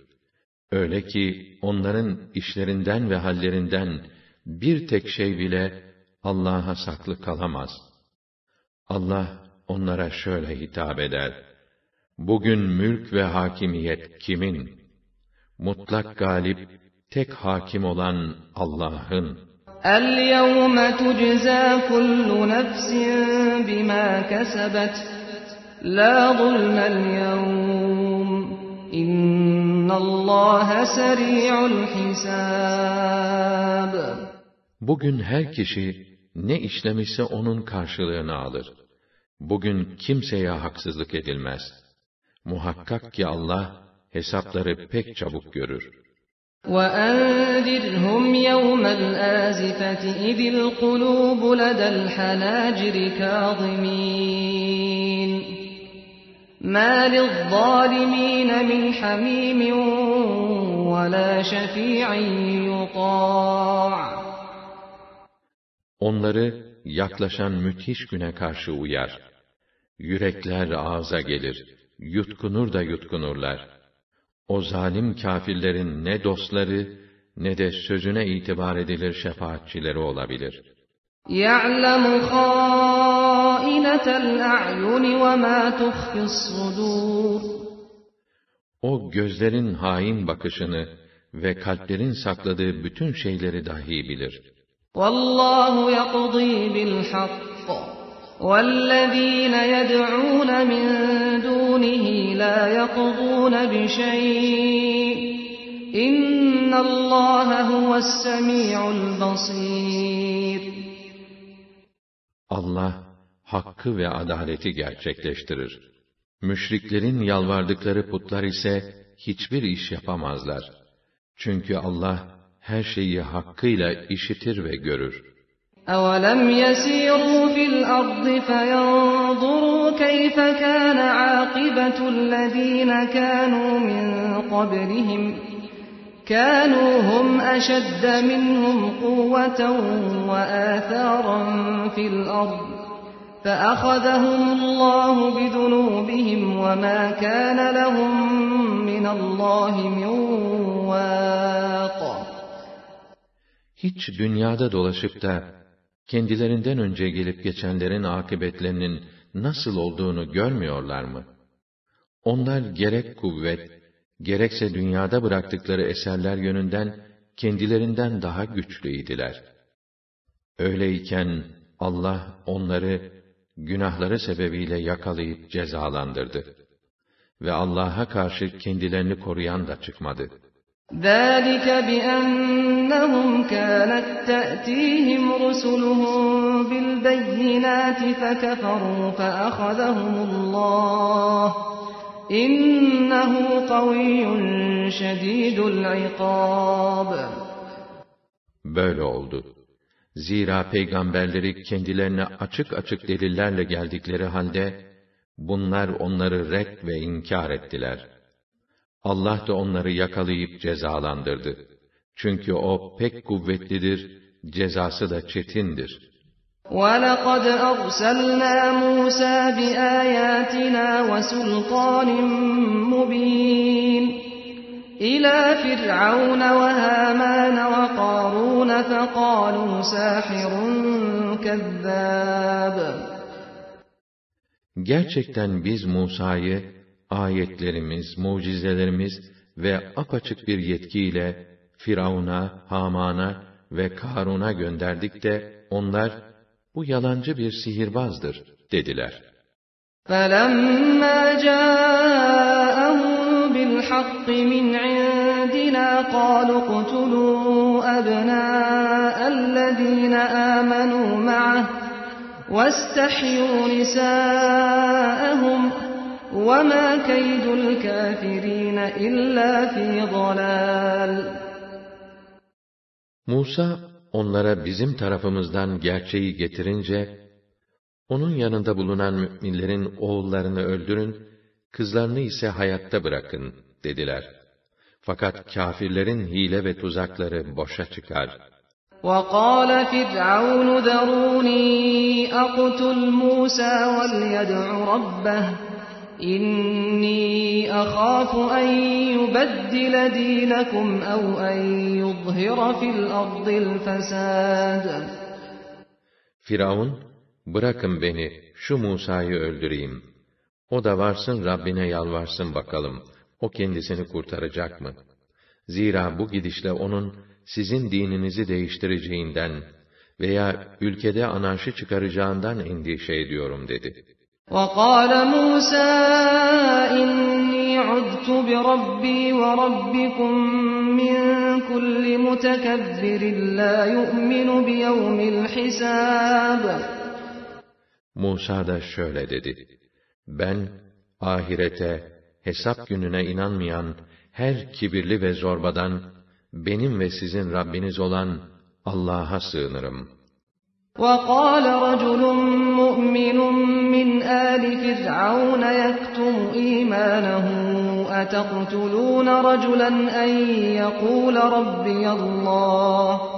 Öyle ki onların işlerinden ve hallerinden bir tek şey bile Allah'a saklı kalamaz. Allah onlara şöyle hitap eder. Bugün mülk ve hakimiyet kimin? Mutlak galip, tek hakim olan Allah'ın. اَلْيَوْمَ تُجْزَى كُلُّ نَفْسٍ بِمَا كَسَبَتْ لَا ظُلْمَ الْيَوْمِ Bugün her kişi ne işlemişse onun karşılığını alır. Bugün kimseye haksızlık edilmez. Muhakkak ki Allah hesapları pek çabuk görür. وَأَنذِرْهُمْ يَوْمَ الْآزِفَةِ إِذِ الْقُلُوبُ لَدَى الْحَنَاجِرِ كَاظِمِينَ مَا لِلظَّالِمِينَ مِنْ حَمِيمٍ وَلَا شَفِيعٍ يُطَاعُ Onları yaklaşan müthiş güne karşı uyar. Yürekler ağza gelir, yutkunur da yutkunurlar. O zalim kâfirlerin ne dostları, ne de sözüne itibar edilir şefaatçileri olabilir. يَعْلَمُ خَائِنَةَ الْأَعْيُنِ وَمَا تُخْفِي الصُّدُورُ O gözlerin hain bakışını ve kalplerin sakladığı bütün şeyleri dahi bilir. وَاللّٰهُ يَقْضِي بِالْحَقِّ وَالَّذ۪ينَ يَدْعُونَ مِنْ دُونِهِ لَا يَقْضُونَ بِشَيْءٍ اِنَّ اللّٰهَ هُوَ السَّمِيعُ الْبَصِيرُ Allah, hakkı ve adaleti gerçekleştirir. Müşriklerin yalvardıkları putlar ise hiçbir iş yapamazlar. Çünkü Allah, her şeyi hakkıyla işitir ve görür. أَوَلَمْ يَسِيرُوا فِي الْأَرْضِ فَيَنْظُرُوا كَيْفَ كَانَ عَاقِبَةُ الَّذ۪ينَ كَانُوا مِنْ قَبْلِهِمْ كَانُوا هُمْ أَشَدَّ مِنْهُمْ قُوَّةً وَآثَارًا فِي الْأَرْضِ فَأَخَذَهُمُ اللّٰهُ بِذُنُوبِهِمْ وَمَا كَانَ لَهُمْ مِنَ اللّٰهِ مِنْ وَاقٍ Hiç dünyada dolaşıp da, kendilerinden önce gelip geçenlerin akıbetlerinin nasıl olduğunu görmüyorlar mı? Onlar gerek kuvvet, gerekse dünyada bıraktıkları eserler yönünden, kendilerinden daha güçlüydiler. Öyleyken, Allah onları, günahları sebebiyle yakalayıp cezalandırdı. Ve Allah'a karşı kendilerini koruyan da çıkmadı. ذَٰلِكَ بِأَنَّهُمْ كَانَتْ تَأْتِيهِمْ رُسُلُهُم بِالْبَيِّنَاتِ فَكَفَرُوا فَأَخَذَهُمُ اللّٰهُ إِنَّهُ قَوِيٌّ شَد۪يدُ الْعِقَابِ Böyle oldu. Zira peygamberleri kendilerine açık açık delillerle geldikleri halde, bunlar onları red ve inkar ettiler. Allah da onları yakalayıp cezalandırdı. Çünkü o pek kuvvetlidir, cezası da çetindir. وَلَقَدْ أَرْسَلْنَا مُوسَى بِآيَاتِنَا وَسُلْطَانٍ مُّبِينٍ إِلَى فِرْعَوْنَ وَهَامَانَ وَقَارُونَ فَقَالُوا سَاحِرٌ كَذَّابٌ Gerçekten biz Musa'yı ayetlerimiz, mucizelerimiz ve apaçık bir yetkiyle Firavun'a, Haman'a ve Karun'a gönderdik de onlar bu yalancı bir sihirbazdır dediler. فَلَمَّا جَاءَهُم بِالْحَقِّ مِنْ عِندِنَا قَالُوا اقْتُلُوا أَبْنَاءَ الَّذِينَ آمَنُوا مَعَهُ وَاسْتَحْيُوا نِسَاءَهُمْ وَمَا كَيْدُ الْكَافِرِينَ إِلَّا فِي ضَلَالٍ Musa onlara bizim tarafımızdan gerçeği getirince, onun yanında bulunan müminlerin oğullarını öldürün, kızlarını ise hayatta bırakın dediler. Fakat kâfirlerin hile ve tuzakları boşa çıkar. وَقَالَ فِرْعَوْنُ ذَرُونِي أَقْتُلْ مُوسَى وَلْيَدْعُ رَبَّهُ إِنِّي أَخَافُ أَن يُبَدِّلَ دِينَكُمْ أَوْ أَن يُظْهِرَ فِي الْأَرْضِ الْفَسَادَ Firavun, bırakın beni, şu Musa'yı öldüreyim. O da varsın Rabbine yalvarsın bakalım, o kendisini kurtaracak mı? Zira bu gidişle onun, sizin dininizi değiştireceğinden veya ülkede anarşi çıkaracağından endişe ediyorum dedi. وَقَالَ مُوسَى إِنِّي عُذْتُ بِرَبِّي وَرَبِّكُمْ مِنْ كُلِّ مُتَكَبِّرٍ لَا يُؤْمِنُ بِيَوْمِ الْحِسَابِ Musa da şöyle dedi. Ben, ahirete, hesap gününe inanmayan her kibirli ve zorbadan, benim ve sizin Rabbiniz olan Allah'a sığınırım.'' وقال رجل مؤمن من آل فرعون يكتم إيمانه أتقتلون رجلا أن يقول ربي الله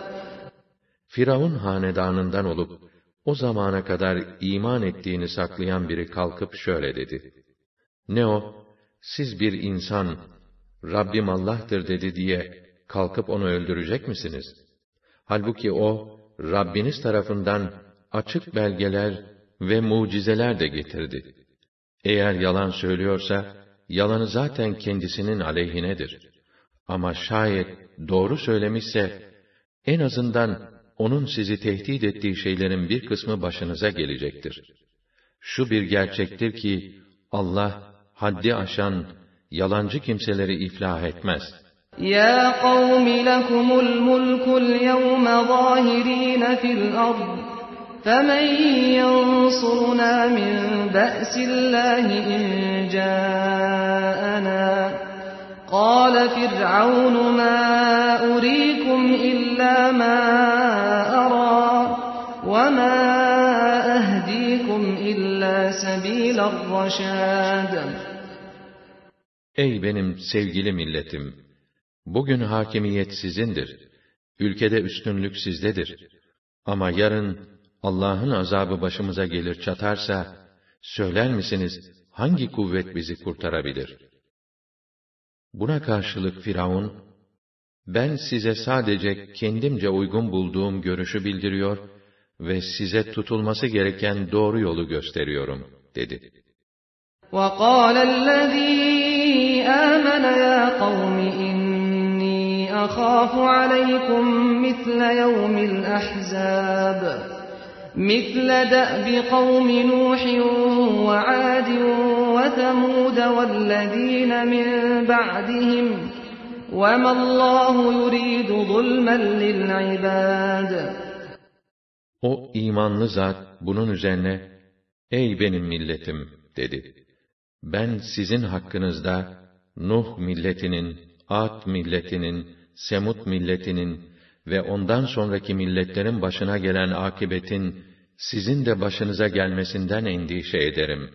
Firavun hanedanından olup, o zamana kadar iman ettiğini saklayan biri kalkıp şöyle dedi. Ne o? Siz bir insan, Rabbim Allah'tır dedi diye kalkıp onu öldürecek misiniz? Halbuki o, Rabbiniz tarafından açık belgeler ve mucizeler de getirdi. Eğer yalan söylüyorsa, yalanı zaten kendisinin aleyhinedir. Ama şayet doğru söylemişse, en azından onun sizi tehdit ettiği şeylerin bir kısmı başınıza gelecektir. Şu bir gerçektir ki, Allah, haddi aşan, yalancı kimseleri iflah etmez.'' يا قوم لكم الملك اليوم ظاهرين في الأرض فمن ينصرنا من بأس الله إن جاءنا قال فرعون ما أريكم إلا ما أرى وما أهديكم إلا سبيل الرشاد Ey benim sevgili milletim! Bugün hakimiyet sizindir. Ülkede üstünlük sizdedir. Ama yarın Allah'ın azabı başımıza gelir çatarsa, söyler misiniz hangi kuvvet bizi kurtarabilir? Buna karşılık Firavun, ben size sadece kendimce uygun bulduğum görüşü bildiriyor ve size tutulması gereken doğru yolu gösteriyorum, dedi. وَقَالَ الَّذ۪ي آمَنَ يَا قَوْمِ أخاف عليكم مثل يوم الأحزاب مثل دأب قوم نوح وعاد وثمود والذين من بعدهم وما الله يريد ظلما للعباد O imanlı zat bunun üzerine, Ey benim milletim dedi. Ben sizin hakkınızda Nuh milletinin, Ad milletinin, Semut milletinin ve ondan sonraki milletlerin başına gelen akibetin sizin de başınıza gelmesinden endişe ederim.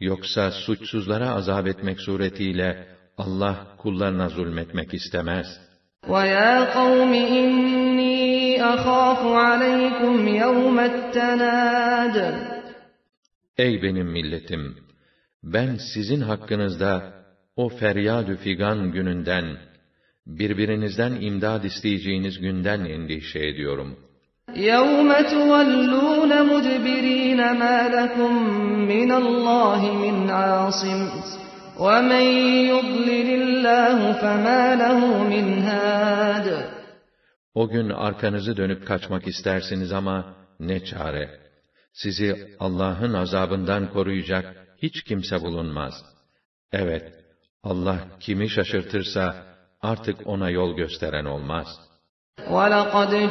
Yoksa suçsuzlara azap etmek suretiyle Allah kullarına zulmetmek istemez. وَيَا قَوْمِ إِنِّي أَخَافُ عَلَيْكُمْ يَوْمَ التَّنَادِ Ey benim milletim! Ben sizin hakkınızda o feryadü figan gününden, birbirinizden imdad isteyeceğiniz günden endişe ediyorum. يَوْمَ تُوَلُّونَ مُدْبِر۪ينَ مَا لَكُمْ مِنَ اللّٰهِ مِنْ عَاصِمٍ وَمَنْ يُضْلِلِ اللّٰهُ فَمَا لَهُ مِنْ هَادٍ O gün arkanızı dönüp kaçmak istersiniz ama ne çare. Sizi Allah'ın azabından koruyacak hiç kimse bulunmaz. Evet, Allah kimi şaşırtırsa, artık ona yol gösteren olmaz. وَلَقَدْ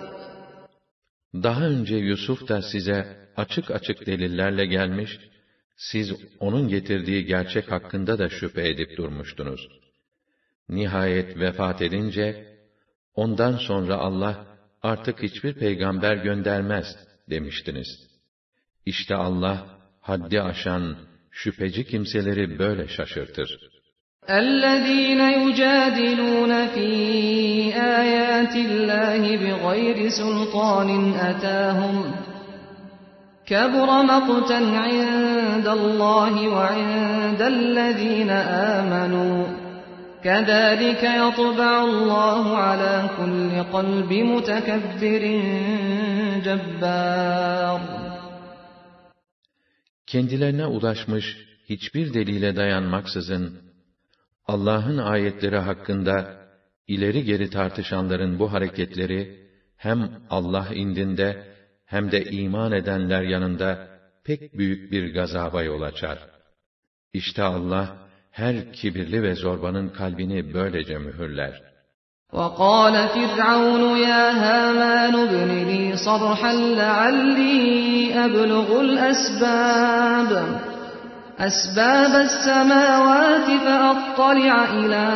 Daha önce Yusuf da size açık açık delillerle gelmiş, siz onun getirdiği gerçek hakkında da şüphe edip durmuştunuz. Nihayet vefat edince, ondan sonra Allah artık hiçbir peygamber göndermez demiştiniz. İşte Allah haddi aşan, şüpheci kimseleri böyle şaşırtır. اَلَّذ۪ينَ يُجَادِلُونَ ف۪ي آيَاتِ اللّٰهِ بِغَيْرِ سُلْطَانٍ أَتَاهُمْ كَبُرَ مَقْتًا عِنْدَ اللّٰهِ وَعِنْدَ الَّذ۪ينَ آمَنُوا كَذَٰلِكَ يَطْبَعُ اللّٰهُ عَلَى كُلِّ قَلْبِ مُتَكَبِّرٍ جَبَّارٍ. Kendilerine ulaşmış hiçbir delile dayanmaksızın, Allah'ın ayetleri hakkında ileri geri tartışanların bu hareketleri, hem Allah indinde, hem de iman edenler yanında pek büyük bir gazaba yol açar. İşte Allah, her kibirli ve zorbanın kalbini böylece mühürler. وَقَالَ فِرْعَوْنُ يَا هَامَانُ ابْنِ لِي صَرْحًا لَعَلِّي أَبْلُغُ الْأَسْبَابَ أَسْبَابَ السَّمَاوَاتِ فَأَطَّلِعَ إِلَى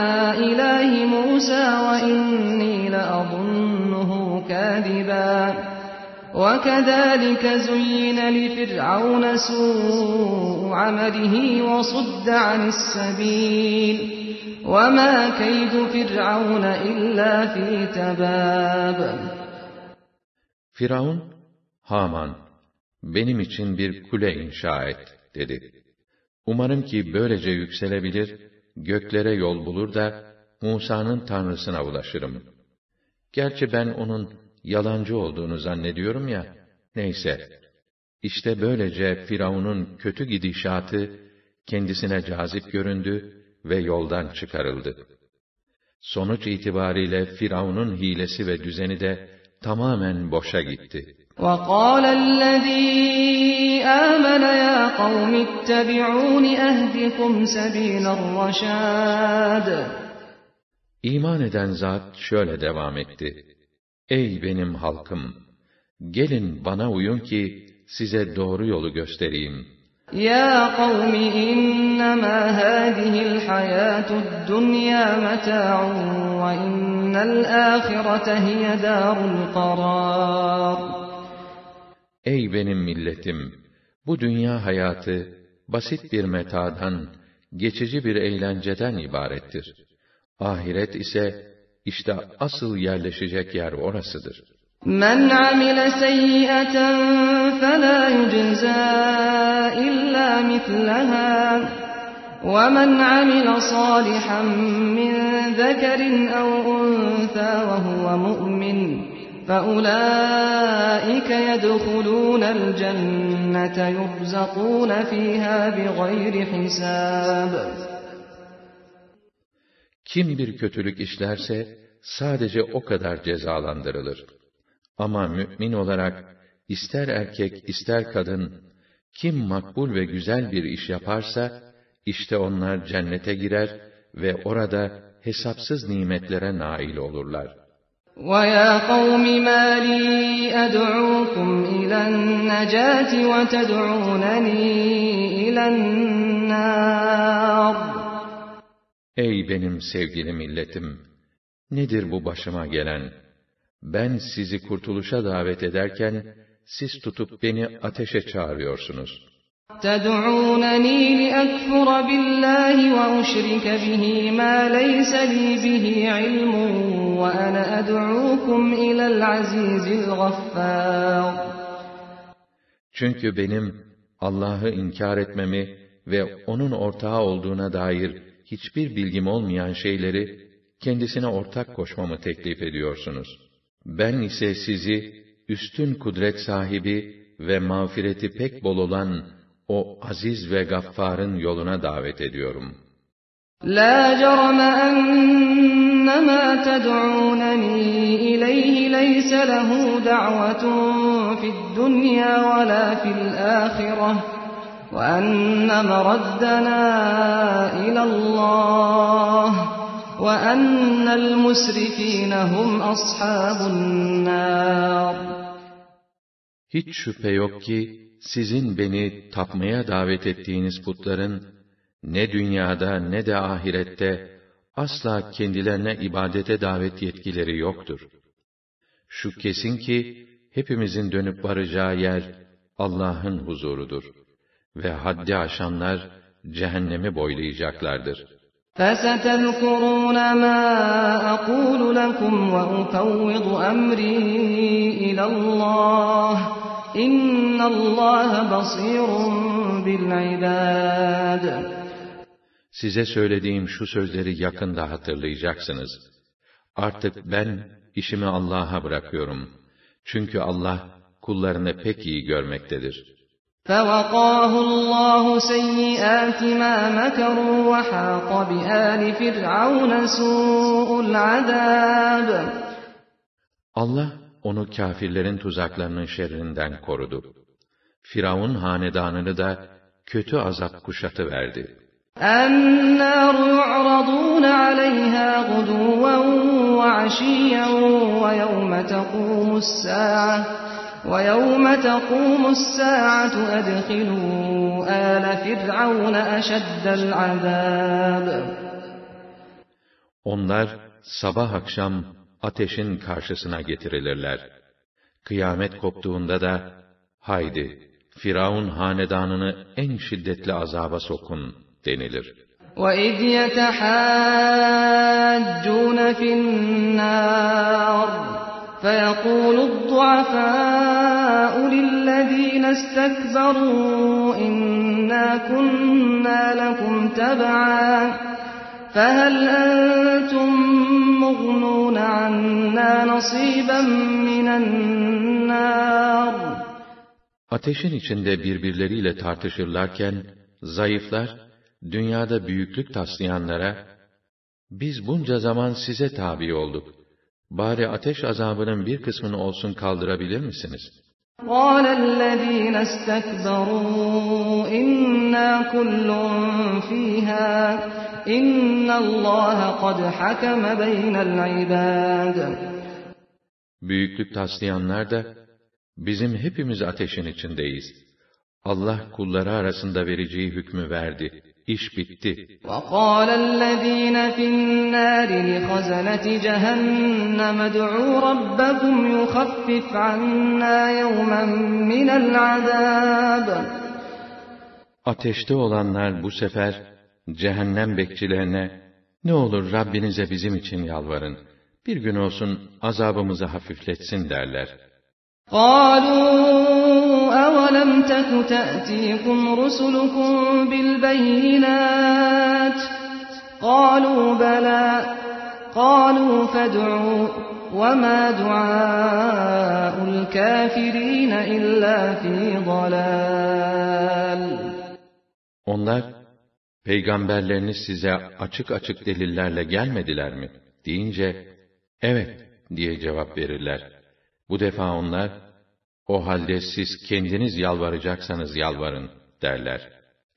إِلَٰهِ مُوسَىٰ وَإِنِّي لَأَظُنُّهُ كَاذِبًا وَكَذَٰلِكَ زُيِّنَ لِفِرْعَوْنَ سُوءُ عَمَلِهِ وَصُدَّ عَنِ السَّبِيلِ وَمَا كَيْدُ فِرْعَوْنَ إِلَّا فِي تَبَابٍ Firavun, Haman, benim için bir kule inşa et, dedi. Umarım ki böylece yükselebilir, göklere yol bulur da, Musa'nın tanrısına ulaşırım. Gerçi ben onun yalancı olduğunu zannediyorum ya, neyse. İşte böylece Firavun'un kötü gidişatı, kendisine cazip göründü ve yoldan çıkarıldı. Sonuç itibariyle Firavun'un hilesi ve düzeni de tamamen boşa gitti. وَقَالَ الَّذ۪ي آمَنَ يَا قَوْمِ اتَّبِعُونِ اَهْدِكُمْ سَب۪يلَ الرَّشَادِ İman eden zat şöyle devam etti. Ey benim halkım! Gelin bana uyun ki size doğru yolu göstereyim. Ya kavmi innema hadihil hayatud dunya meta'un ve innel ahirete hiye darul karar. Ey benim milletim! Bu dünya hayatı basit bir metadan, geçici bir eğlenceden ibarettir. Ahiret ise işte asıl yerleşecek yer orasıdır. Seyyiaten fela yujza illa mislaha ve men amile salihan min zekerin ev untha ve huve mu'min فَأُولَٰئِكَ يَدْخُلُونَ الْجَنَّةَ يُرْزَقُونَ فِيهَا بِغَيْرِ حِسَابٍ Kim bir kötülük işlerse, sadece o kadar cezalandırılır. Ama mümin olarak, ister erkek ister kadın, kim makbul ve güzel bir iş yaparsa, işte onlar cennete girer ve orada hesapsız nimetlere nail olurlar. وَيَا قَوْمِ مَا لِي أَدْعُوكُمْ إِلَى النَّجَاةِ وَتَدْعُونَنِي إِلَى النَّارِ Ey benim sevgili milletim! Nedir bu başıma gelen? Ben sizi kurtuluşa davet ederken, siz tutup beni ateşe çağırıyorsunuz. تَدْعُونَنِي لِأَكْفُرَ بِاللّٰهِ وَأُشْرِكَ بِهِ مَا لَيْسَ لِي بِهِ عِلْمٌ وَأَنَا أَدْعُوكُمْ إِلَى الْعَزِيزِ الْغَفَّارِ Çünkü benim Allah'ı inkar etmemi ve O'nun ortağı olduğuna dair hiçbir bilgim olmayan şeyleri kendisine ortak koşmamı teklif ediyorsunuz. Ben ise sizi üstün kudret sahibi ve mağfireti pek bol olan o aziz ve gaffarın yoluna davet ediyorum. La jarama ennema ted'uneni ileyhi leyse lehu da'vetun fid dunya ve la fil ahireh ve enne meraddena ilallah ve ennel musrifine hum ashabun nar. Hiç şüphe yok ki sizin beni tapmaya davet ettiğiniz putların ne dünyada ne de ahirette asla kendilerine ibadete davet yetkileri yoktur. Şu kesin ki hepimizin dönüp varacağı yer Allah'ın huzurudur ve haddi aşanlar cehennemi boylayacaklardır. فستذكرون ما أقول لكم وأفوض أمري إلى الله إن الله بصير بالعباد Size söylediğim şu sözleri yakında hatırlayacaksınız. Artık ben işimi Allah'a bırakıyorum. Çünkü Allah kullarını pek iyi görmektedir. فَوَقَاهُ اللّٰهُ سَيِّئَاتِ مَا مَكَرُوا وَحَاقَ بِآلِ فِرْعَوْنَ سُوءُ الْعَذَابِ Allah onu kâfirlerin tuzaklarının şerrinden korudu. Firavun hanedanını da kötü azap kuşatı verdi. النَّارُ يُعْرَضُونَ عَلَيْهَا غُدُوًّا وَعَشِيًّا وَيَوْمَ تَقُومُ السَّاعَةُ وَيَوْمَ تَقُومُ السَّاعَةُ أَدْخِلُوا آلَ فِرْعَوْنَ أَشَدَّ الْعَذَابِ Onlar sabah akşam ateşin karşısına getirilirler. Kıyamet koptuğunda da, haydi, Firavun hanedanını en şiddetli azaba sokun denilir. وَإِذْ يَتَحَاجُّونَ فِي النَّارِ فَيَقُولُ الضُّعَفَاءُ لِلَّذِينَ اسْتَكْبَرُوا إِنَّا كُنَّا لَكُمْ تَبَعًا فَهَلْ أَنْتُمْ مُغْنُونَ عَنَّا نَصِيبًا مِنَ النَّارِ Ateşin içinde birbirleriyle tartışırlarken, zayıflar, dünyada büyüklük taslayanlara, biz bunca zaman size tabi olduk. Bari ateş azabının bir kısmını olsun kaldırabilir misiniz? قال الذين استكبروا إنا كل فيها إن الله قد حكم بين العباد Büyüklük taslayanlar da, bizim hepimiz ateşin içindeyiz. Allah kulları arasında vereceği hükmü verdi. İş bitti. وقال الذين في النار لخزنة جهنم ادعوا ربكم يخفف عنا يوما من العذاب Ateşte olanlar bu sefer cehennem bekçilerine ne olur Rabbinize bizim için yalvarın. Bir gün olsun azabımızı hafifletsin derler. قالوا أولم تك تأتيكم رسلكم بالبينات قالوا بلى قالوا فادعوا وما دعاء الكافرين إلا في ضلال Onlar, peygamberleriniz size açık açık delillerle gelmediler mi? deyince, evet diye cevap verirler. Bu defa onlar, o halde siz kendiniz yalvaracaksanız yalvarın derler.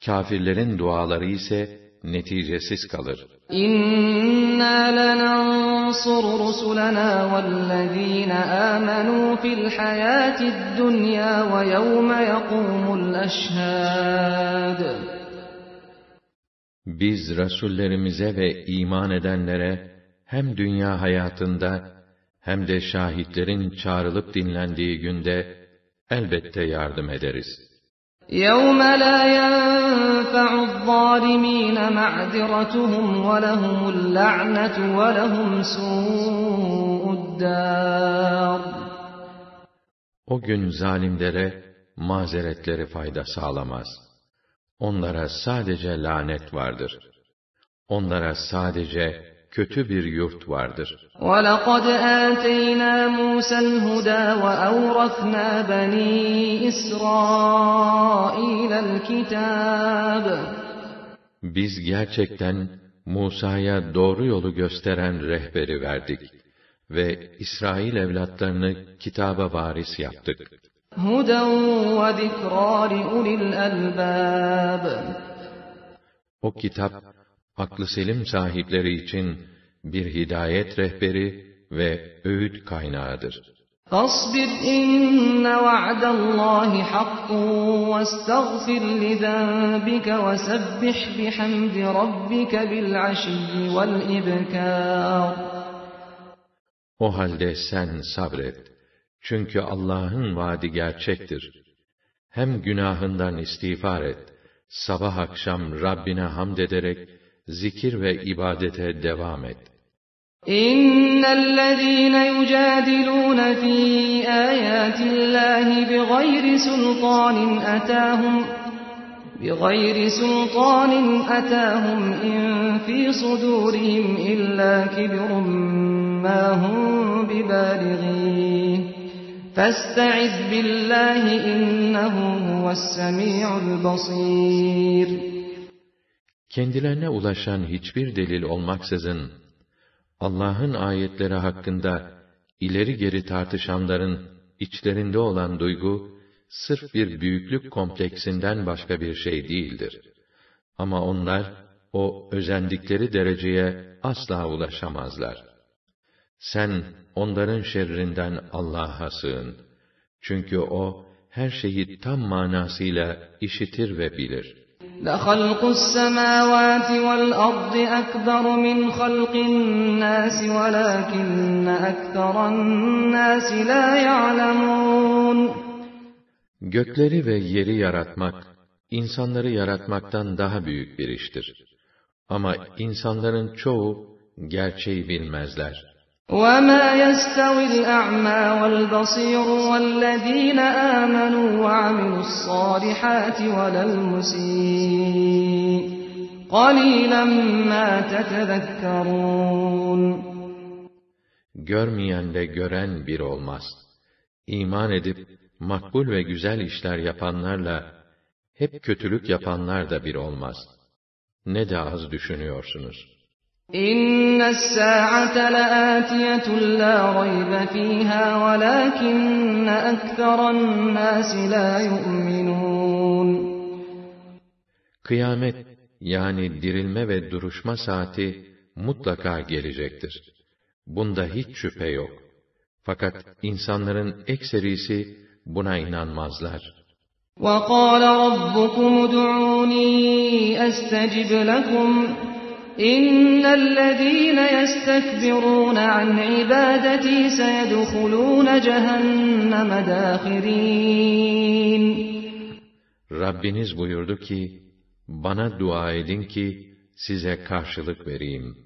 Kafirlerin duaları ise neticesiz kalır. İnna lenansuru rusulana vellezina amanu fil hayatid dunya ve yevme yekumul eşhâd. Biz Rasullerimize ve iman edenlere hem dünya hayatında hem de şahitlerin çağrılıp dinlendiği günde elbette yardım ederiz. يوم لا ينفع الظالمين معذرتهم ولهم اللعنة ولهم سوء الدار O gün zalimlere mazeretleri fayda sağlamaz. Onlara sadece lanet vardır. Onlara sadece kötü bir yurt vardır. وَلَقَدْ آتَيْنَا مُوسَى الْهُدَى وَأَوْرَثْنَا بَنِي إِسْرَائِيلَ الْكِتَابَ Biz gerçekten Musa'ya doğru yolu gösteren rehberi verdik ve İsrail evlatlarını kitaba varis yaptık. هدى وذكرى لأولي الألباب O kitap, aklı selim sahipleri için bir hidayet rehberi ve öğüt kaynağıdır. فاصبر إن وعد الله حق واستغفر لذنبك وسبح بحمد ربك بالعشي والإبكار O halde sen sabret. Çünkü Allah'ın vaadi gerçektir. Hem günahından istiğfar et. Sabah akşam Rabbine hamd ederek zikir ve ibadete devam et. إن الذين يجادلون في آيات الله بغير سلطان أتاهم بغير سلطان أتاهم إن في صدورهم إلا كبر ما هم ببالغيه فاستعذ بالله إنه هو السميع البصير Kendilerine ulaşan hiçbir delil olmaksızın, Allah'ın ayetleri hakkında ileri geri tartışanların içlerinde olan duygu, sırf bir büyüklük kompleksinden başka bir şey değildir. Ama onlar, o özendikleri dereceye asla ulaşamazlar. Sen, onların şerrinden Allah'a sığın. Çünkü O, her şeyi tam manasıyla işitir ve bilir.'' لخلق السماوات والأرض أكبر من خلق الناس ولكن أكثر الناس لا يعلمون Gökleri ve yeri yaratmak, insanları yaratmaktan daha büyük bir iştir. Ama insanların çoğu gerçeği bilmezler. وَمَا يَسْتَوِي الْأَعْمَى وَالْبَصِيرُ وَالَّذ۪ينَ آمَنُوا وَعَمِلُوا الصَّالِحَاتِ وَلَا الْمُسِيءُ قَلِيلًا مَا تَتَذَكَّرُونَ Görmeyenle gören bir olmaz. İman edip, makbul ve güzel işler yapanlarla, hep kötülük yapanlar da bir olmaz. Ne de az düşünüyorsunuz.'' إن الساعة لآتية لا ريب فيها ولكن أكثر الناس لا يؤمنون Kıyamet yani dirilme ve duruşma saati mutlaka gelecektir. Bunda hiç şüphe yok. Fakat insanların ekserisi buna inanmazlar. وَقَالَ رَبُّكُمُ ادْعُونِي أَسْتَجِبْ لَكُمْ إن الذين يستكبرون عن عبادتي سيدخلون جهنم داخرين Rabbiniz buyurdu ki, bana dua edin ki, size karşılık vereyim.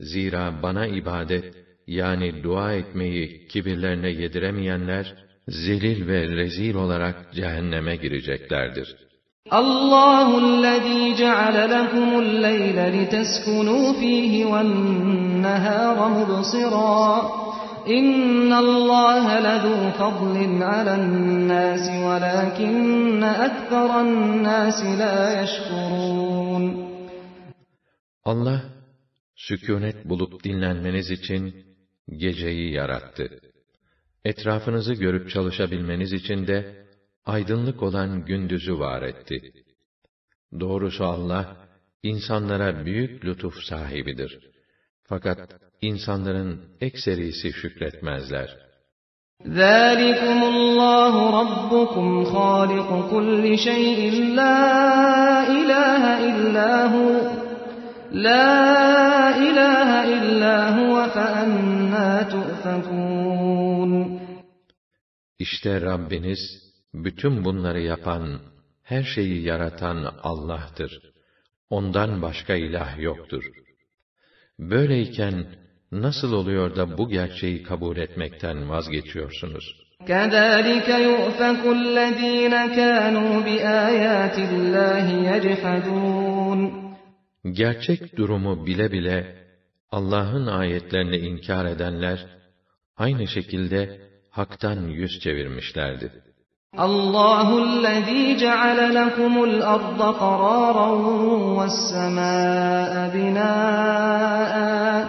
Zira bana ibadet, yani dua etmeyi kibirlerine yediremeyenler, zelil ve rezil olarak cehenneme gireceklerdir.'' Allahu allazi ceale lekumul leyle liteskunu fihi ven nehara mubsira. İnnallaha lezu fadlin alen nasi velakinne ekberen nasi la yeşkurun. Allah sükûnet bulup dinlenmeniz için geceyi yarattı. Etrafınızı görüp çalışabilmeniz için de aydınlık olan gündüzü var etti. Doğrusu Allah, insanlara büyük lütuf sahibidir. Fakat insanların ekserisi şükretmezler. ذَٰلِكُمُ اللّٰهُ رَبُّكُمْ خَالِقُ كُلِّ شَيْءٍ لَا إِلَٰهَ إِلَّا هُوَ لَا إِلَٰهَ إِلَّا هُوَ فَأَنَّا تُؤْفَكُونَ İşte Rabbiniz, bütün bunları yapan, her şeyi yaratan Allah'tır. Ondan başka ilah yoktur. Böyleyken, nasıl oluyor da bu gerçeği kabul etmekten vazgeçiyorsunuz? كَذَٰلِكَ يُؤْفَكُ الَّذ۪ينَ كَانُوا بِآيَاتِ اللّٰهِ يَجْحَدُونَ Gerçek durumu bile bile, Allah'ın ayetlerini inkar edenler, aynı şekilde haktan yüz çevirmişlerdi. الله الذي جعل لكم الأرض قرارا والسماء بناء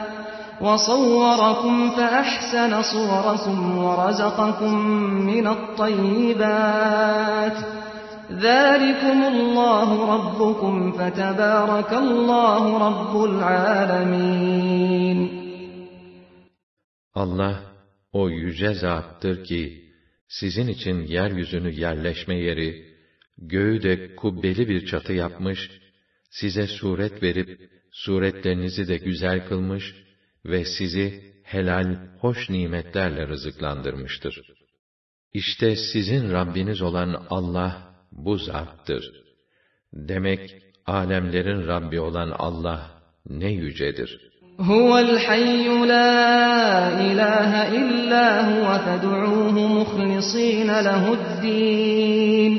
وصوركم فأحسن صوركم ورزقكم من الطيبات. ذلكم الله ربكم فتبارك الله رب العالمين. Allah o yüce zattır ki sizin için yeryüzünü yerleşme yeri, göğü de kubbeli bir çatı yapmış, size suret verip suretlerinizi de güzel kılmış ve sizi helal, hoş nimetlerle rızıklandırmıştır. İşte sizin Rabbiniz olan Allah bu zattır. Demek alemlerin Rabbi olan Allah ne yücedir. Huvel hayyu la ilahe illa huve fed'uuhu muhlisîne lehu'd-dîn.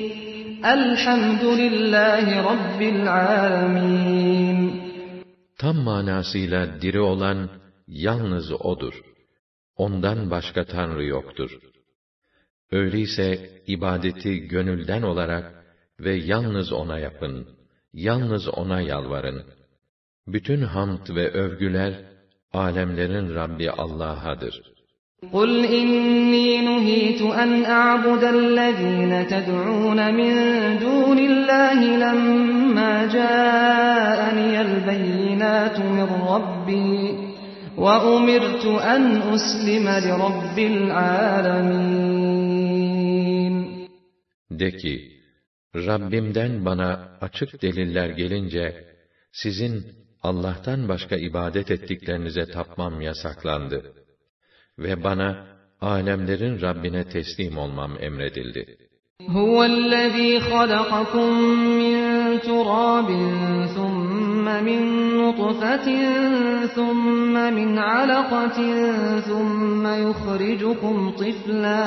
Elhamdülillahi Rabbil âlemîn. Tam manasıyla diri olan yalnız O'dur. Ondan başka Tanrı yoktur. Öyleyse ibadeti gönülden olarak ve yalnız O'na yapın, yalnız O'na yalvarın. Bütün hamd ve övgüler, alemlerin Rabbi Allah'adır. قُلْ إِنِّي نُهِيتُ أَنْ أَعْبُدَ الَّذِينَ تَدْعُونَ مِن دُونِ اللَّهِ لَمَّا جَاءَنِيَ الْبَيِّنَاتُ مِن رَّبِّي وَأُمِرْتُ أَنْ أُسْلِمَ لِرَبِّ الْعَالَمِينَ De ki, Rabbimden bana açık deliller gelince, sizin Allah'tan başka ibadet ettiklerinize tapmam yasaklandı. Ve bana, alemlerin Rabbine teslim olmam emredildi. هُوَ الَّذ۪ي خَلَقَكُم مِّن تُرَابٍ ثُمَّ مِن نُّطْفَةٍ ثُمَّ مِنْ عَلَقَةٍ ثُمَّ يُخْرِجُكُمْ طِفْلًا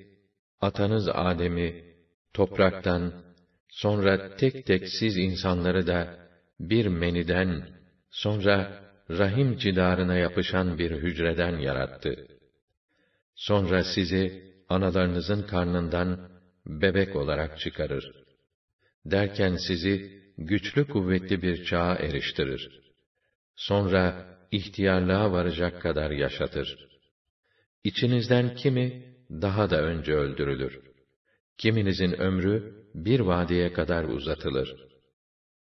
Atanız Adem'i, topraktan, sonra tek tek siz insanları da, bir meniden, sonra rahim cidarına yapışan bir hücreden yarattı. Sonra sizi, analarınızın karnından bebek olarak çıkarır. Derken sizi güçlü kuvvetli bir çağa eriştirir. Sonra ihtiyarlığa varacak kadar yaşatır. İçinizden kimi daha da önce öldürülür. Kiminizin ömrü bir vadiye kadar uzatılır.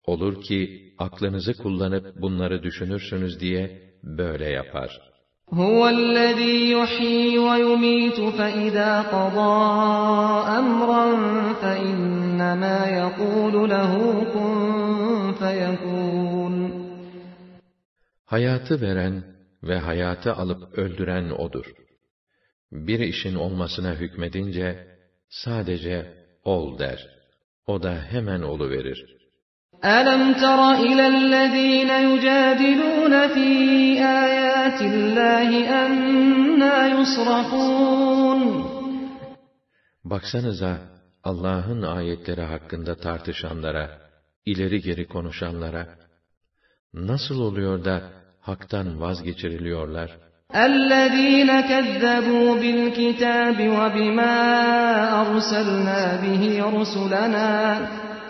Olur ki aklınızı kullanıp bunları düşünürsünüz diye böyle yapar.'' هُوَ الَّذ۪ي يُحْيِي وَيُمِيتُ فَإِذَا قَضَى أَمْرًا فَإِنَّمَا يَقُولُ لَهُ كُنْ فَيَكُونُ Hayatı veren ve hayatı alıp öldüren O'dur. Bir işin olmasına hükmedince, sadece ol der. O da hemen oluverir. أَلَمْ تَرَ إِلَى الَّذ۪ينَ يُجَادِلُونَ ف۪ي آيَاتِ اللّٰهِ أَنَّا يُصْرَفُونَ Baksanıza, Allah'ın ayetleri hakkında tartışanlara, ileri geri konuşanlara, nasıl oluyor da haktan vazgeçiriliyorlar? الَّذ۪ينَ كَذَّبُوا بِالْكِتَابِ وَبِمَا أَرْسَلْنَا بِهِ رُسُلَنَا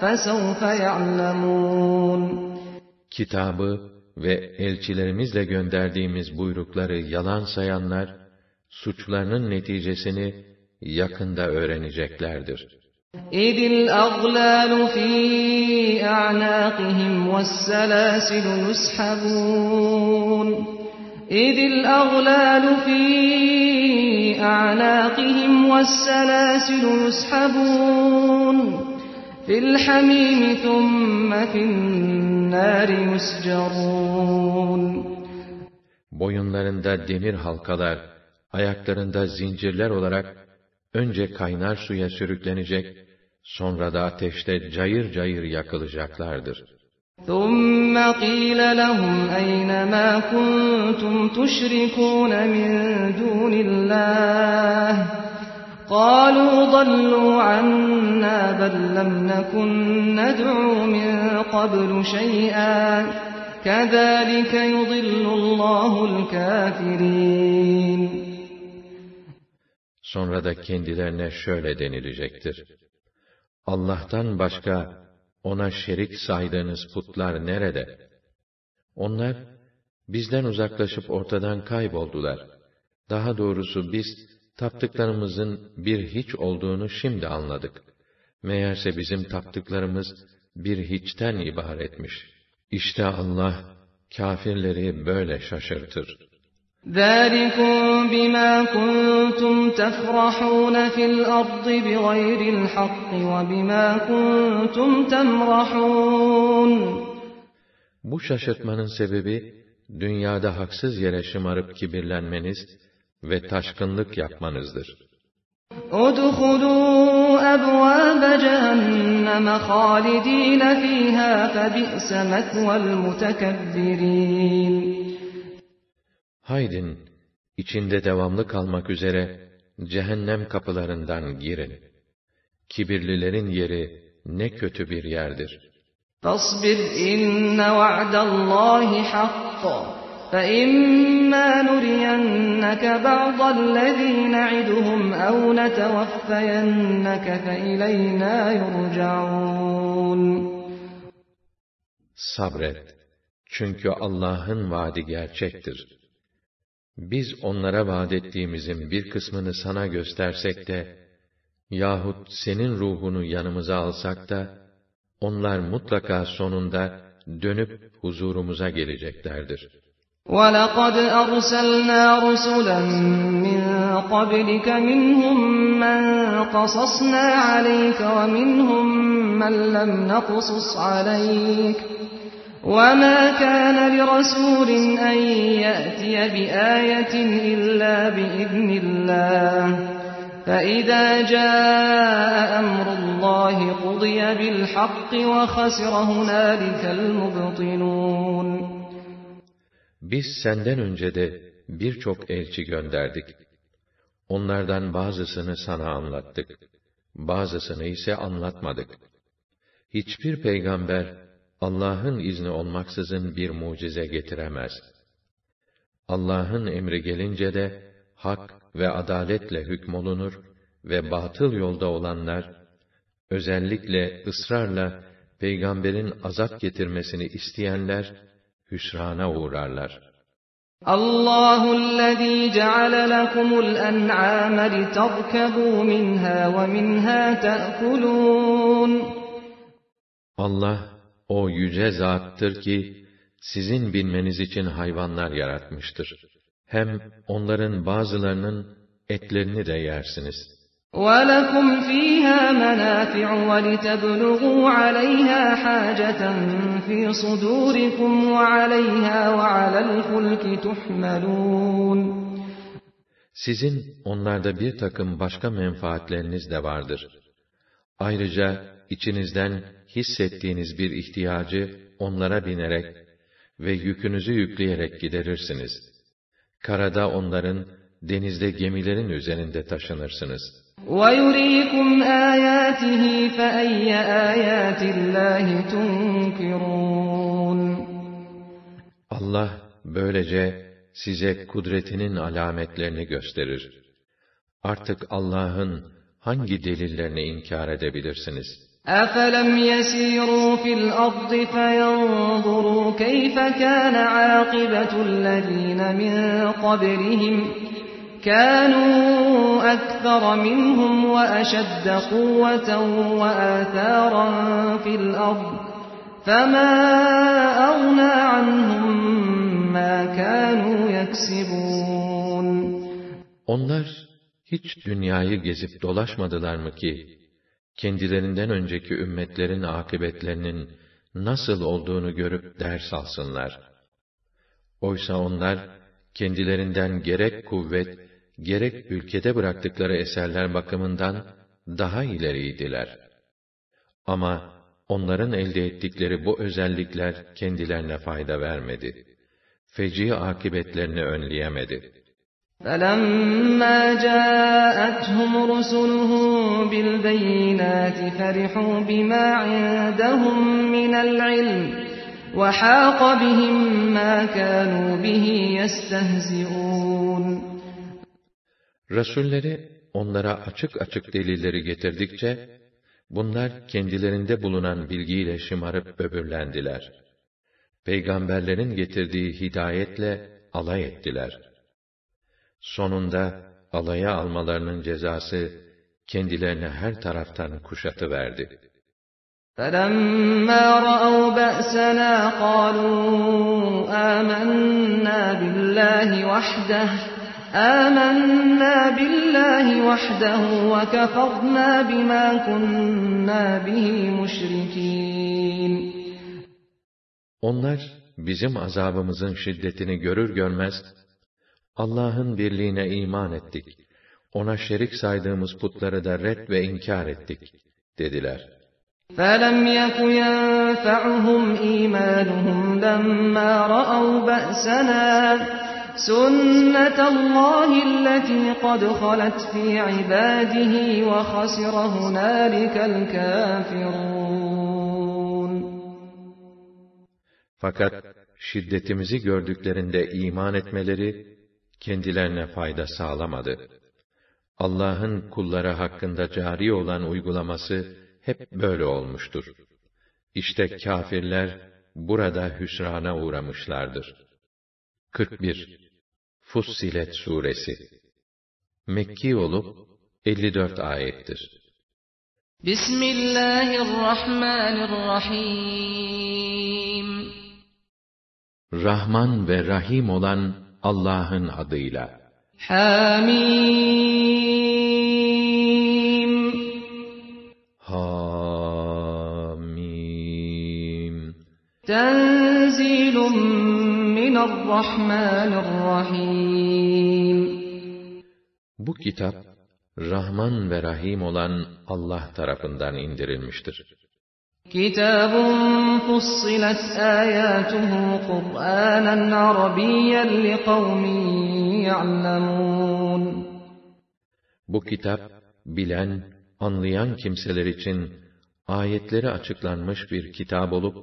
فَسَوْفَ يَعْلَمُونَ Kitabı ve elçilerimizle gönderdiğimiz buyrukları yalan sayanlar, suçlarının neticesini yakında öğreneceklerdir. اِذِ الْأَغْلَالُ فِي أَعْنَاقِهِمْ وَالسَّلَاسِلُ يُسْحَبُونَ اِذِ الْأَغْلَالُ فِي أَعْنَاقِهِمْ وَالسَّلَاسِلُ يُسْحَبُونَ فِي الْحَمِيمِ ثُمَّ فِي النَّارِ يُسْجَرُونَ Boyunlarında demir halkalar, ayaklarında zincirler olarak önce kaynar suya sürüklenecek, sonra da ateşte cayır cayır yakılacaklardır. ثم قيل لهم أين ما كنتم تشركون من دون الله قالوا ضلوا عنا بل لم نكن ندعو من قبل شيئا كذلك يضل الله الكافرين Sonra da kendilerine şöyle denilecektir. Allah'tan başka ona şerik saydığınız putlar nerede? Onlar, bizden uzaklaşıp ortadan kayboldular. Daha doğrusu biz, taptıklarımızın bir hiç olduğunu şimdi anladık. Meğerse bizim taptıklarımız bir hiçten ibaretmiş. İşte Allah, kafirleri böyle şaşırtır. ذَٰلِكُمْ بِمَا كُنْتُمْ تَفْرَحُونَ فِي الْأَرْضِ بِغَيْرِ الْحَقِّ وَبِمَا كُنْتُمْ تَمْرَحُونَ Bu şaşırtmanın sebebi, dünyada haksız yere şımarıp kibirlenmeniz ve taşkınlık yapmanızdır. اُدْخُلُوا أَبْوَابَ جَهَنَّمَ خَالِد۪ينَ ف۪يهَا فَبِئْسَ مَثْوَى الْمُتَكَبِّر۪ينَ Haydin, içinde devamlı kalmak üzere cehennem kapılarından girin. Kibirlilerin yeri ne kötü bir yerdir. فَاصْبِرْ اِنَّ وَعْدَ اللّٰهِ حَقٌّ فَإِمَّا نُرِيَنَّكَ بَعْضَ الَّذ۪ي نَعِدُهُمْ اَوْ نَتَوَفَّيَنَّكَ فَاِلَيْنَا يُرْجَعُونَ Sabret. Çünkü Allah'ın vaadi gerçektir. Biz onlara vaat ettiğimizin bir kısmını sana göstersek de, yahut senin ruhunu yanımıza alsak da, onlar mutlaka sonunda dönüp huzurumuza geleceklerdir. وَلَقَدْ أَرْسَلْنَا رُسُلًا مِّن قَبْلِكَ مِنْهُم مَّن قَصَصْنَا عَلَيْكَ وَمِنْهُم مَّن لَّمْ نَقْصُصْ عَلَيْكَ وَمَا كَانَ لِرَسُولٍ أَن يَأْتِيَ بِآيَةٍ إِلَّا بِإِذْنِ اللَّهِ فَإِذَا جَاءَ أَمْرُ اللَّهِ قُضِيَ بِالْحَقِّ وَخَسِرَ هُنَالِكَ الْمُبْطِلُونَ Biz senden önce de birçok elçi gönderdik. Onlardan bazısını sana anlattık. Bazısını ise anlatmadık. Hiçbir peygamber, Allah'ın izni olmaksızın bir mucize getiremez. Allah'ın emri gelince de, hak ve adaletle hükmolunur ve batıl yolda olanlar, özellikle ısrarla peygamberin azap getirmesini isteyenler, hüsrana uğrarlar. الله الذي جعل لكم الأنعام لتركبوا منها ومنها تأكلون Allah, o yüce zattır ki, sizin binmeniz için hayvanlar yaratmıştır. Hem onların bazılarının etlerini de yersiniz. وَلَكُمْ فِيهَا مَنَافِعُ وَلِتَبْلُغُوا عَلَيْهَا حَاجَةً فِي صُدُورِكُمْ وَعَلَيْهَا وَعَلَى الْفُلْكِ تُحْمَلُونَ Sizin onlarda bir takım başka menfaatleriniz de vardır. Ayrıca içinizden hissettiğiniz bir ihtiyacı onlara binerek ve yükünüzü yükleyerek giderirsiniz. Karada onların, denizde gemilerin üzerinde taşınırsınız.'' وَيُرِيكُمْ آيَاتِهِ فَأَيَّ آيَاتِ اللّٰهِ تُنْكِرُونَ Allah böylece size kudretinin alametlerini gösterir. Artık Allah'ın hangi delillerini inkar edebilirsiniz? أَفَلَمْ يَسِيرُوا فِي الْأَرْضِ فَيَنْظُرُوا كَيْفَ كَانَ عَاقِبَةُ الَّذِينَ مِنْ قَبْلِهِمْ كَانُوا أَكْثَرَ مِنْهُمْ وَأَشَدَّ قُوَّةً وَآثَارًا فِي الْأَرْضِ فَمَا أَغْنَى عَنْهُمْ مَا كَانُوا يَكْسِبُونَ Onlar hiç dünyayı gezip dolaşmadılar mı ki, kendilerinden önceki ümmetlerin akıbetlerinin nasıl olduğunu görüp ders alsınlar. Oysa onlar, kendilerinden gerek kuvvet, gerek ülkede bıraktıkları eserler bakımından daha ileriydiler. Ama onların elde ettikleri bu özellikler kendilerine fayda vermedi. Feci akibetlerini önleyemedi. فَلَمَّا جَاءَتْهُمْ رُسُلُهُم بِالْبَيِّنَاتِ فَرِحُوا بِمَا عِندَهُم مِّنَ الْعِلْمِ وَحَاقَ بِهِم مَّا كَانُوا بِهِ يَسْتَهْزِئُونَ Resulleri onlara açık açık delilleri getirdikçe, bunlar kendilerinde bulunan bilgiyle şımarıp böbürlendiler. Peygamberlerin getirdiği hidayetle alay ettiler. Sonunda alaya almalarının cezası kendilerine her taraftan kuşatı verdi. فَلَمَّا رَأَوْا بَأْسَنَا قَالُوا آمَنَّا بِاللَّهِ وَحْدَهُ آمَنَّا بِاللَّهِ وَحْدَهُ وَكَفَرْنَا بِمَا كُنَّا بِهِ مُشْرِكِينَ Onlar bizim azabımızın şiddetini görür görmez Allah'ın birliğine iman ettik. Ona şerik saydığımız putları da red ve inkar ettik dediler. فَلَمْ يَكُ يَنْفَعُهُمْ إِيمَانُهُمْ لَمَّا رَأَوْا بَأْسَنَا سُنَّةَ اللَّهِ الَّتِي قَدْ خَلَتْ فِي عِبَادِهِ وَخَسِرَ هُنَالِكَ الْكَافِرُونَ Fakat şiddetimizi gördüklerinde iman etmeleri kendilerine fayda sağlamadı. Allah'ın kulları hakkında cari olan uygulaması hep böyle olmuştur. İşte kâfirler burada hüsrana uğramışlardır. 41 Fussilet Suresi Mekki olup 54 ayettir. Bismillahirrahmanirrahim Rahman ve Rahim olan Allah'ın adıyla. Hamim Hamim Tenzilun minarrahmanirrahim Bu kitap, Rahman ve Rahim olan Allah tarafından indirilmiştir. Kitabun fussilet ayatuhu Kur'anen Arabiyyen liqavmin ya'lemun Bu kitap, bilen, anlayan kimseler için ayetleri açıklanmış bir kitap olup,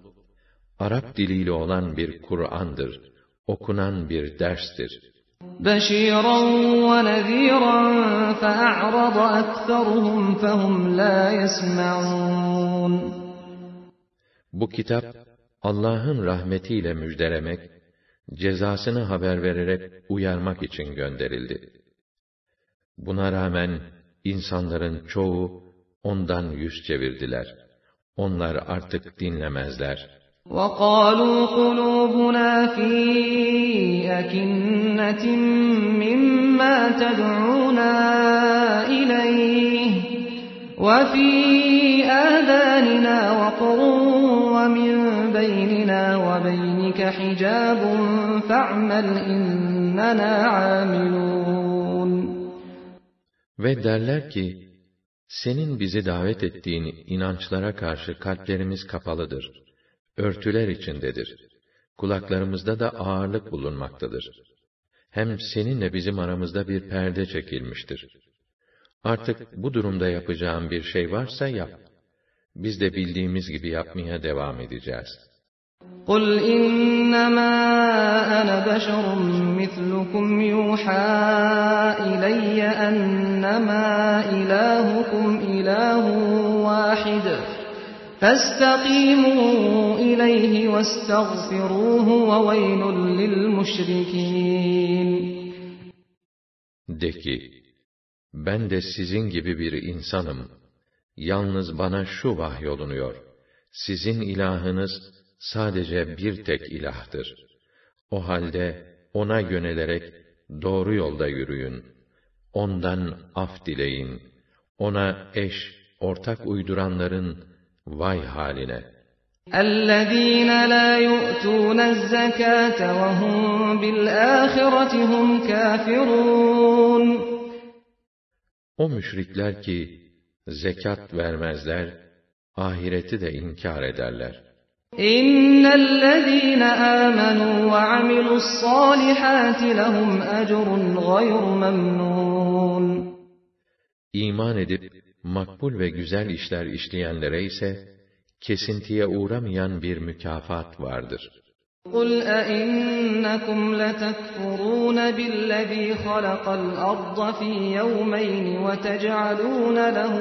Arap diliyle olan bir Kur'an'dır, okunan bir derstir. بشيرا ونذيرا فأعرض أكثرهم فهم لا يسمعون Bu kitap, Allah'ın rahmetiyle müjdelemek, cezasını haber vererek uyarmak için gönderildi. Buna rağmen insanların çoğu ondan yüz çevirdiler. Onlar artık dinlemezler. وقالوا قلوبنا في أكنة مما تدعونا إليه وفي آذاننا وقر ومن بيننا وبينك حجاب فاعمل إننا عاملون Ve derler ki, senin bizi davet ettiğin inançlara karşı kalplerimiz kapalıdır. Örtüler içindedir. Kulaklarımızda da ağırlık bulunmaktadır. Hem seninle bizim aramızda bir perde çekilmiştir. Artık bu durumda yapacağın bir şey varsa yap. Biz de bildiğimiz gibi yapmaya devam edeceğiz. قل إنما أنا بشر مثلكم يوحى إلي أنما إلهكم إله واحد فاستقيموا إليه واستغفروه وويل للمشركين De ki, ben de sizin gibi bir insanım. Yalnız bana şu vahyolunuyor. Sizin ilahınız sadece bir tek ilahtır. O halde ona yönelerek doğru yolda yürüyün. Ondan af dileyin. Ona eş, ortak uyduranların vay haline. الذين لا يؤتون الزكاة وهم بالآخرة هم كافرون O müşrikler ki zekat vermezler ahireti de inkar ederler. İnnellezîne âmenû ve amilu's-sâlihâti lehum ecrun gayru memnûn. İman edip makbul ve güzel işler işleyenlere ise kesintiye uğramayan bir mükafat vardır. قُلْ أَئِنَّكُمْ لَتَكْفُرُونَ بِالَّذ۪ي خَلَقَ الْأَرْضَ ف۪ي يَوْمَيْنِ وَتَجْعَلُونَ لَهُ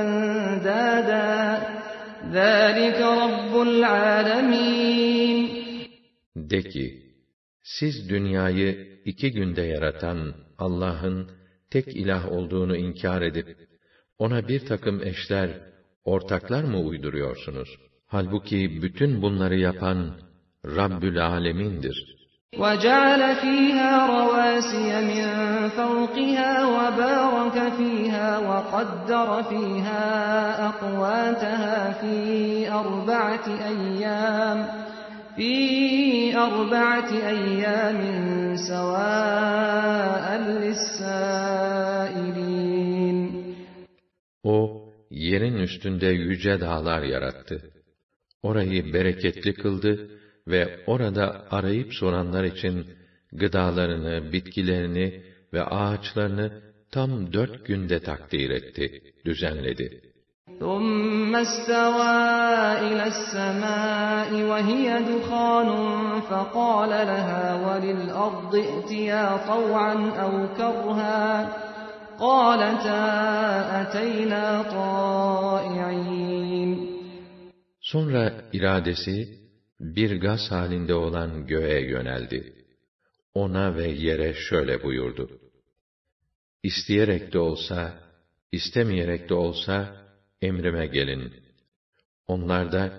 أَنْدَادًا ذَٰلِكَ رَبُّ الْعَالَمِينَ De ki, siz dünyayı iki günde yaratan Allah'ın tek ilah olduğunu inkar edip, ona bir takım eşler, ortaklar mı uyduruyorsunuz? Halbuki bütün bunları yapan Rabbül Alemin'dir. وَجَعَلَ فِيهَا رَوَاسِيَ مِنْ فَوْقِهَا وَبَارَكَ فِيهَا وَقَدَّرَ فِيهَا أَقْوَاتَهَا فِي أَرْبَعَةِ أَيَّامٍ فِي أَرْبَعَةِ أَيَّامٍ سَوَاءً لِلسَّائِلِينَ O, yerin üstünde yüce dağlar yarattı. Orayı bereketli kıldı ve orada arayıp soranlar için gıdalarını, bitkilerini ve ağaçlarını tam dört günde takdir etti, düzenledi. ثُمَّ اسْتَوَى إِلَى السَّمَاءِ وَهِيَ دُخَانٌ فَقَالَ لَهَا وَلِلْأَرْضِ ائْتِيَا طَوْعًا أَوْ كَرْهًا قَالَتَا أَتَيْنَا طَائِعِينَ Sonra iradesi bir gaz halinde olan göğe yöneldi. Ona ve yere şöyle buyurdu. İsteyerek de olsa, istemeyerek de olsa, emrime gelin. Onlar da,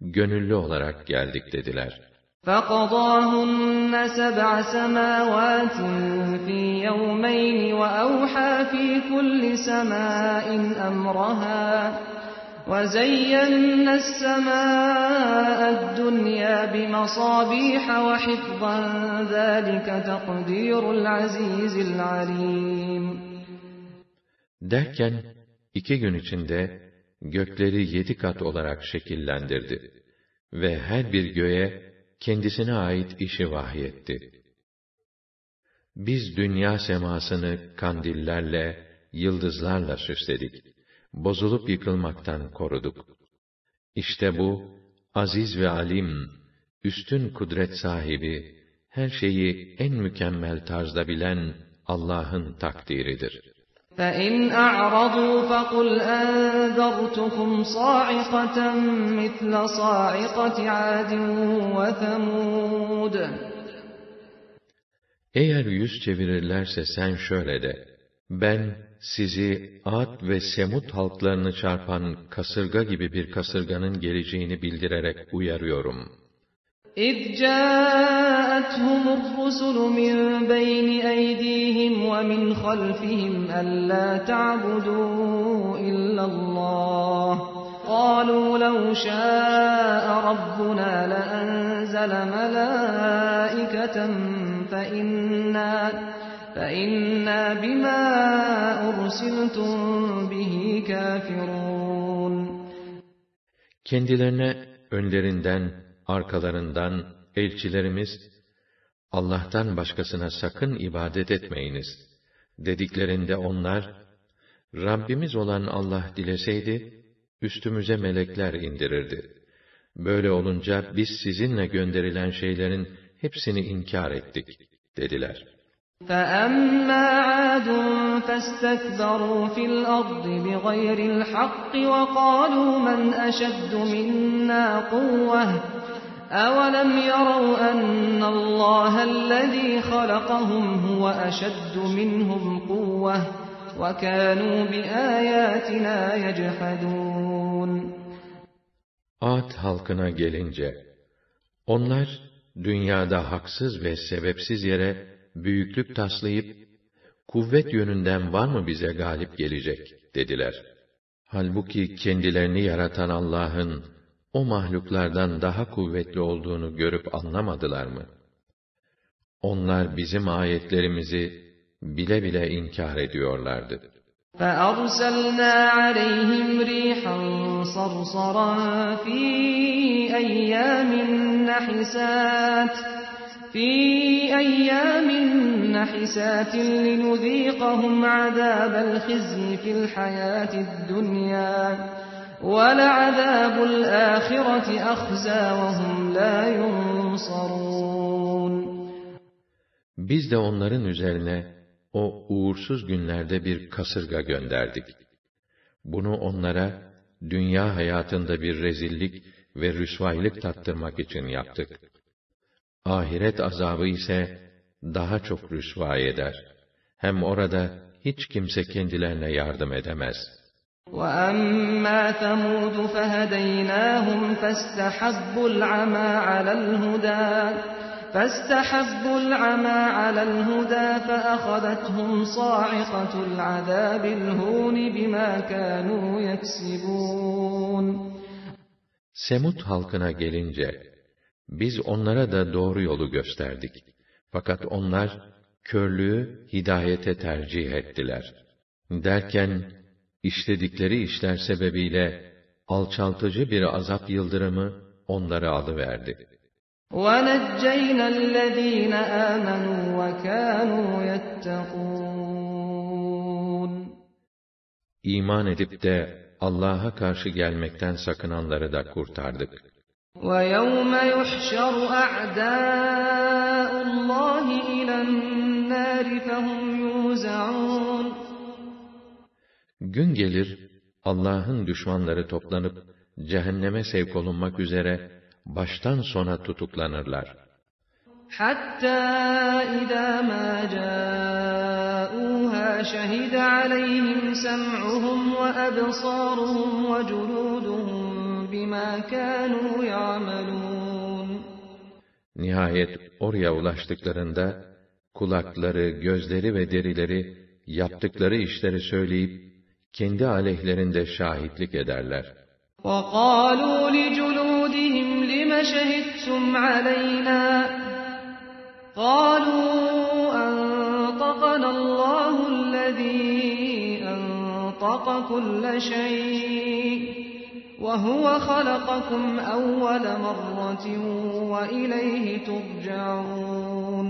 gönüllü olarak geldik dediler. فَقَضَاهُنَّ سَبْعَ سَمَاوَاتٍ فِي يَوْمَيْنِ وَأَوْحَى فِي كُلِّ سَمَاءٍ أَمْرَهَا وَزَيَّنَّا السَّمَاءَ الدُّنْيَا بِمَصَابِيحَ وَحِفْظًا ذَٰلِكَ تَقْدِيرُ الْعَز۪يزِ الْعَلِيمِ Derken, iki gün içinde, gökleri yedi kat olarak şekillendirdi. Ve her bir göğe, kendisine ait işi vahyetti. Biz dünya semasını kandillerle, yıldızlarla süsledik. Bozulup yıkılmaktan koruduk. İşte bu, aziz ve alim, üstün kudret sahibi, her şeyi en mükemmel tarzda bilen Allah'ın takdiridir. فَإِنْ أَعْرَضُوا فَقُلْ أَنذَرْتُكُمْ صَاعِقَةً مِثْلَ صَاعِقَةِ عَادٍ وَثَمُودَ Eğer yüz çevirirlerse sen şöyle de, ben sizi Ad ve Semud halklarını çarpan kasırga gibi bir kasırganın geleceğini bildirerek uyarıyorum. اِذْ جَاءَتْهُمُ الرُّسُلُ مِنْ بَيْنِ أَيْدِيهِمْ وَمِنْ خَلْفِهِمْ أَلَّا تَعْبُدُوا إِلَّا اللَّهَ قَالُوا لَوْ شَاءَ رَبُّنَا لَأَنزَلَ مَلَائِكَةً فَإِنَّا فَإِنَّا بِمَا أُرْسِلْتُمْ بِهِ كَافِرُونَ Kendilerine önlerinden, arkalarından elçilerimiz, Allah'tan başkasına sakın ibadet etmeyiniz, dediklerinde onlar, Rabbimiz olan Allah dileseydi, üstümüze melekler indirirdi. Böyle olunca biz sizinle gönderilen şeylerin hepsini inkar ettik, dediler. فَأَمَّا عَادٌ فَاسْتَكْبَرُوا فِي الْأَرْضِ بِغَيْرِ الْحَقِّ وَقَالُوا مَنْ أَشَدُّ مِنَّا قُوَّةً أَوَلَمْ يَرَوْا أَنَّ اللَّهَ الَّذِي خَلَقَهُمْ هُوَ أَشَدُّ مِنْهُمْ قُوَّةً وَكَانُوا بِآيَاتِنَا يَجْحَدُونَ Ad halkına gelince, onlar dünyada haksız ve sebepsiz yere büyüklük taslayıp, kuvvet yönünden var mı bize galip gelecek, dediler. Halbuki kendilerini yaratan Allah'ın, o mahluklardan daha kuvvetli olduğunu görüp anlamadılar mı? Onlar bizim ayetlerimizi bile bile inkar ediyorlardı. فأرسلنا عليهم ريحا صرصرا في أيام نحسات في أيام نحسات لنذيقهم عذاب الخزي في الحياة الدنيا ولعذاب الآخرة أخزى وهم لا ينصرون Biz de onların üzerine o uğursuz günlerde bir kasırga gönderdik. Bunu onlara dünya hayatında bir rezillik ve rüsvaylık tattırmak için yaptık. Ahiret azabı ise daha çok rüsva eder. Hem orada hiç kimse kendilerine yardım edemez. وَأَمَّا ثَمُودُ فَهَدَيْنَاهُمْ فَاسْتَحَبُّوا الْعَمَى عَلَى الْهُدَى فَاسْتَحَبُّوا الْعَمَى عَلَى الْهُدَى فَأَخَذَتْهُمْ صَاعِقَةُ الْعَذَابِ الْهُونِ بِمَا كَانُوا يَكْسِبُونَ Semut halkına gelince, biz onlara da doğru yolu gösterdik. Fakat onlar, körlüğü hidayete tercih ettiler. Derken, işledikleri işler sebebiyle, alçaltıcı bir azap yıldırımı onları alıverdi. وَنَجَّيْنَا الَّذ۪ينَ آمَنُوا وَكَانُوا يَتَّقُونَ İman edip de Allah'a karşı gelmekten sakınanları da kurtardık. وَيَوْمَ يُحْشَرُ أَعْدَاءُ اللّٰهِ إِلَى النَّارِ فَهُمْ يُوزَعُونَ Gün gelir, Allah'ın düşmanları toplanıp, cehenneme sevk olunmak üzere, baştan sona tutuklanırlar. حَتَّى إِذَا مَا جَاءُوهَا شَهِدَ عَلَيْهِمْ سَمْعُهُمْ وَأَبْصَارُهُمْ وَجُلُودُهُمْ بِمَا كَانُوا يَعْمَلُونَ Nihayet oraya ulaştıklarında, kulakları, gözleri ve derileri, yaptıkları işleri söyleyip, kendi aleyhlerinde şahitlik ederler. وَقَالُوا لِجُلُودِهِمْ لِمَ شَهِدْتُمْ عَلَيْنَا قَالُوا أَنْطَقَنَا اللّٰهُ الَّذ۪ي أَنْطَقَ كُلَّ شَيْءٍ وَهُوَ خَلَقَكُمْ أَوَّلَ مَرَّةٍ وَإِلَيْهِ تُرْجَعُونَ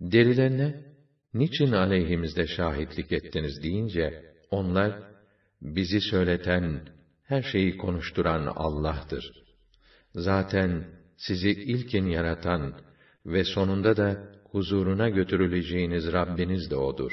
Derilerine, niçin aleyhimizde şahitlik ettiniz deyince, onlar, bizi söyleten, her şeyi konuşturan Allah'tır. Zaten sizi ilkin yaratan ve sonunda da huzuruna götürüleceğiniz Rabbiniz de O'dur.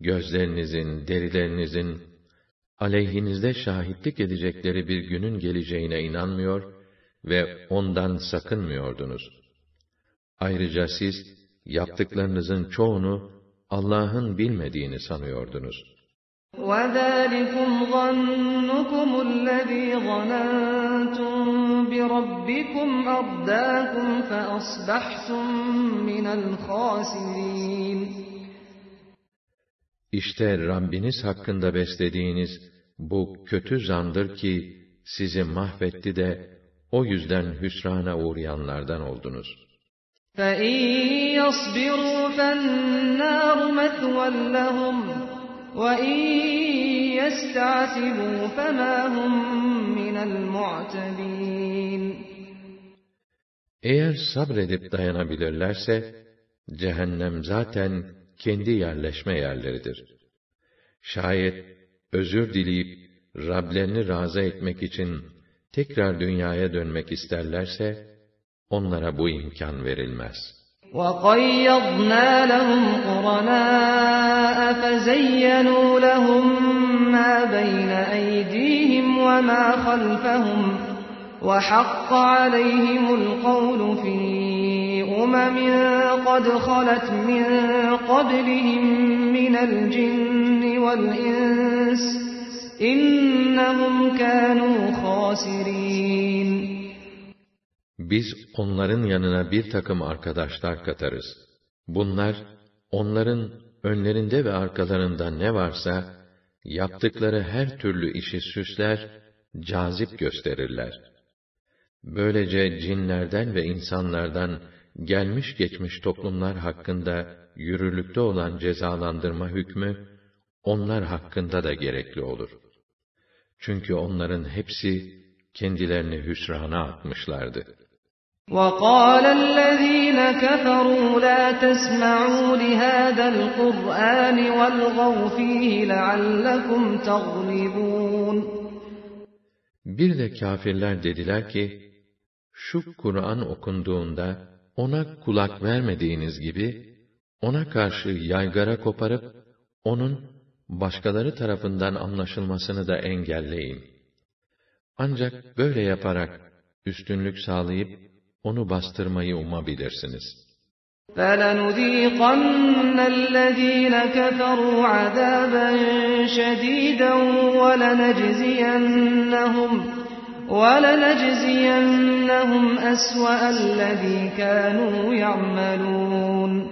gözlerinizin, derilerinizin, aleyhinizde şahitlik edecekleri bir günün geleceğine inanmıyor ve ondan sakınmıyordunuz. Ayrıca siz, yaptıklarınızın çoğunu Allah'ın bilmediğini sanıyordunuz. وَذَٰلِكُمْ ظَنُّكُمُ الَّذ۪ي ظَنَنْتُمْ بِرَبِّكُمْ أَرْدَاكُمْ فَأَصْبَحْتُمْ مِنَ الْخَاسِرِينَ İşte Rabbiniz hakkında beslediğiniz bu kötü zandır ki sizi mahvetti de o yüzden hüsrana uğrayanlardan oldunuz. فَاِنْ يَصْبِرُوا فَالنَّارُ مَثْوًى لَهُمْ وَاِنْ يَسْتَعْتِبُوا فَمَا هُمْ مِنَ الْمُعْتَبِينَ Eğer sabredip dayanabilirlerse, cehennem zaten kendi yerleşme yerleridir. Şayet özür dileyip Rablerini razı etmek için tekrar dünyaya dönmek isterlerse, onlara bu imkan verilmez. وَقَيَّضْنَا لَهُمْ قُرَنَاءَ فَزَيَّنُوا لَهُم مَّا بَيْنَ أَيْدِيهِمْ وَمَا خَلْفَهُمْ وَحَقَّ عَلَيْهِمُ الْقَوْلُ فِي أُمَمٍ قَدْ خَلَتْ مِن قَبْلِهِم مِّنَ الْجِنِّ وَالْإِنسِ إنهم كانوا خاسرين Biz onların yanına bir takım arkadaşlar katarız. Bunlar, onların önlerinde ve arkalarında ne varsa, yaptıkları her türlü işi süsler, cazip gösterirler. Böylece cinlerden ve insanlardan gelmiş geçmiş toplumlar hakkında yürürlükte olan cezalandırma hükmü, onlar hakkında da gerekli olur. Çünkü onların hepsi kendilerini hüsrana atmışlardı. وَقَالَ الَّذ۪ينَ كَفَرُوا لَا تَسْمَعُوا لِهَذَا الْقُرْآنِ وَالْغَوْا ف۪يهِ لَعَلَّكُمْ تَغْلِبُونَ Bir de kâfirler dediler ki, şu Kur'an okunduğunda, ona kulak vermediğiniz gibi, ona karşı yaygara koparıp, onun başkaları tarafından anlaşılmasını da engelleyin. Ancak böyle yaparak, üstünlük sağlayıp, onu bastırmayı umabilirsiniz. فَلَنُذ۪يقَنَّ الَّذ۪ينَ كَفَرُوا عَذَابًا شَد۪يدًا وَلَنَجْزِيَنَّهُمْ وَلَنَجْزِيَنَّهُمْ أَسْوَأَ الَّذ۪ي كَانُوا يَعْمَلُونَ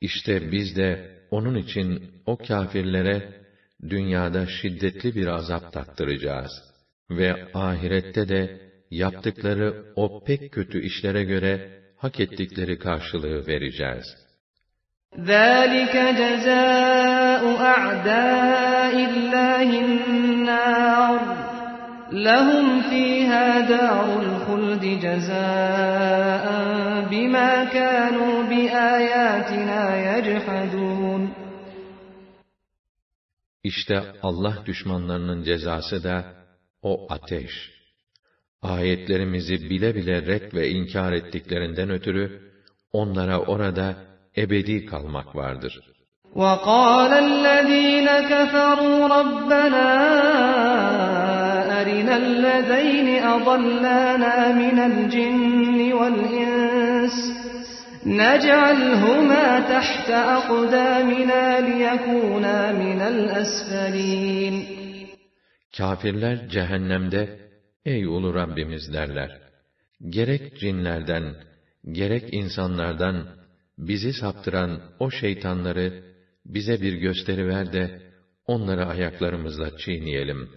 İşte biz de onun için o kâfirlere dünyada şiddetli bir azap tattıracağız ve ahirette de yaptıkları o pek kötü işlere göre hak ettikleri karşılığı vereceğiz. ذَٰلِكَ جَزَاءُ أَعْدَاءِ اللّٰهِ النَّارِ لَهُمْ ف۪يهَا دَارُ الْخُلْدِ جَزَاءً بِمَا كَانُوا بِآيَاتِنَا يَجْحَدُونَ İşte Allah düşmanlarının cezası da o ateş. Ayetlerimizi bile bile red ve inkar ettiklerinden ötürü onlara orada ebedi kalmak vardır. وَقَالَ الَّذ۪ينَ كَفَرُوا رَبَّنَا أَرِنَا الَّذَيْنِ أَضَلَّانَا مِنَ الْجِنِّ وَالْإِنسِ نَجْعَلْهُمَا تَحْتَ أَقْدَامِنَا لِيَكُونَا مِنَ الْأَسْفَلِينَ Kafirler cehennemde, ey ulu Rabbimiz derler. Gerek cinlerden, gerek insanlardan, bizi saptıran o şeytanları, bize bir gösteri ver de, onları ayaklarımızla çiğneyelim,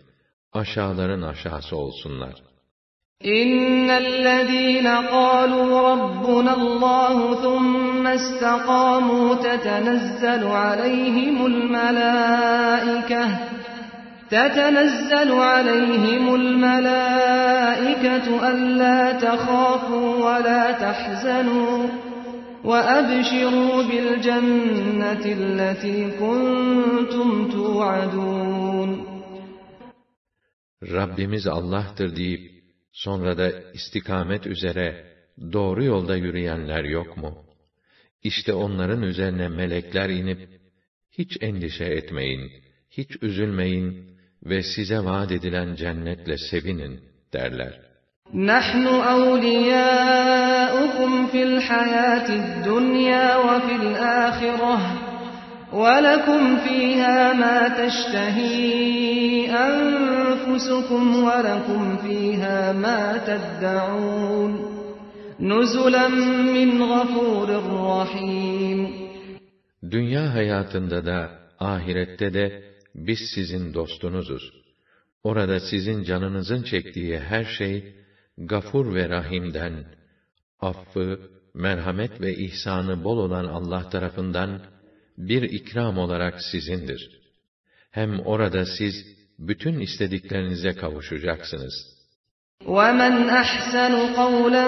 Aşağıların aşağısı olsunlar. اِنَّ الَّذ۪ينَ قَالُوا رَبُّنَا اللّٰهُ ثُمَّ اسْتَقَامُوا تَتَنَزَّلُ عَلَيْهِمُ الْمَلَائِكَةُ تتنزل عليهم الملائكة ألا تخافوا ولا تحزنوا وأبشروا بالجنة التي كنتم توعدون Rabbimiz Allah'tır deyip, sonra da istikamet üzere doğru yolda yürüyenler yok mu? İşte onların üzerine melekler inip, hiç endişe etmeyin, hiç üzülmeyin ve size vaat edilen cennetle sevinin derler. نحن أولياؤكم في الحياة الدنيا وفي الآخرة ولكم فيها ما تشتهي أنفسكم ولكم فيها ما تدعون نزلا من غفور رحيم Dünya hayatında da, ahirette de biz sizin dostunuzuz. Orada sizin canınızın çektiği her şey, gafur ve rahimden, affı, merhamet ve ihsanı bol olan Allah tarafından bir ikram olarak sizindir. Hem orada siz bütün istediklerinize kavuşacaksınız. وَمَنْ أَحْسَنُ قَوْلًا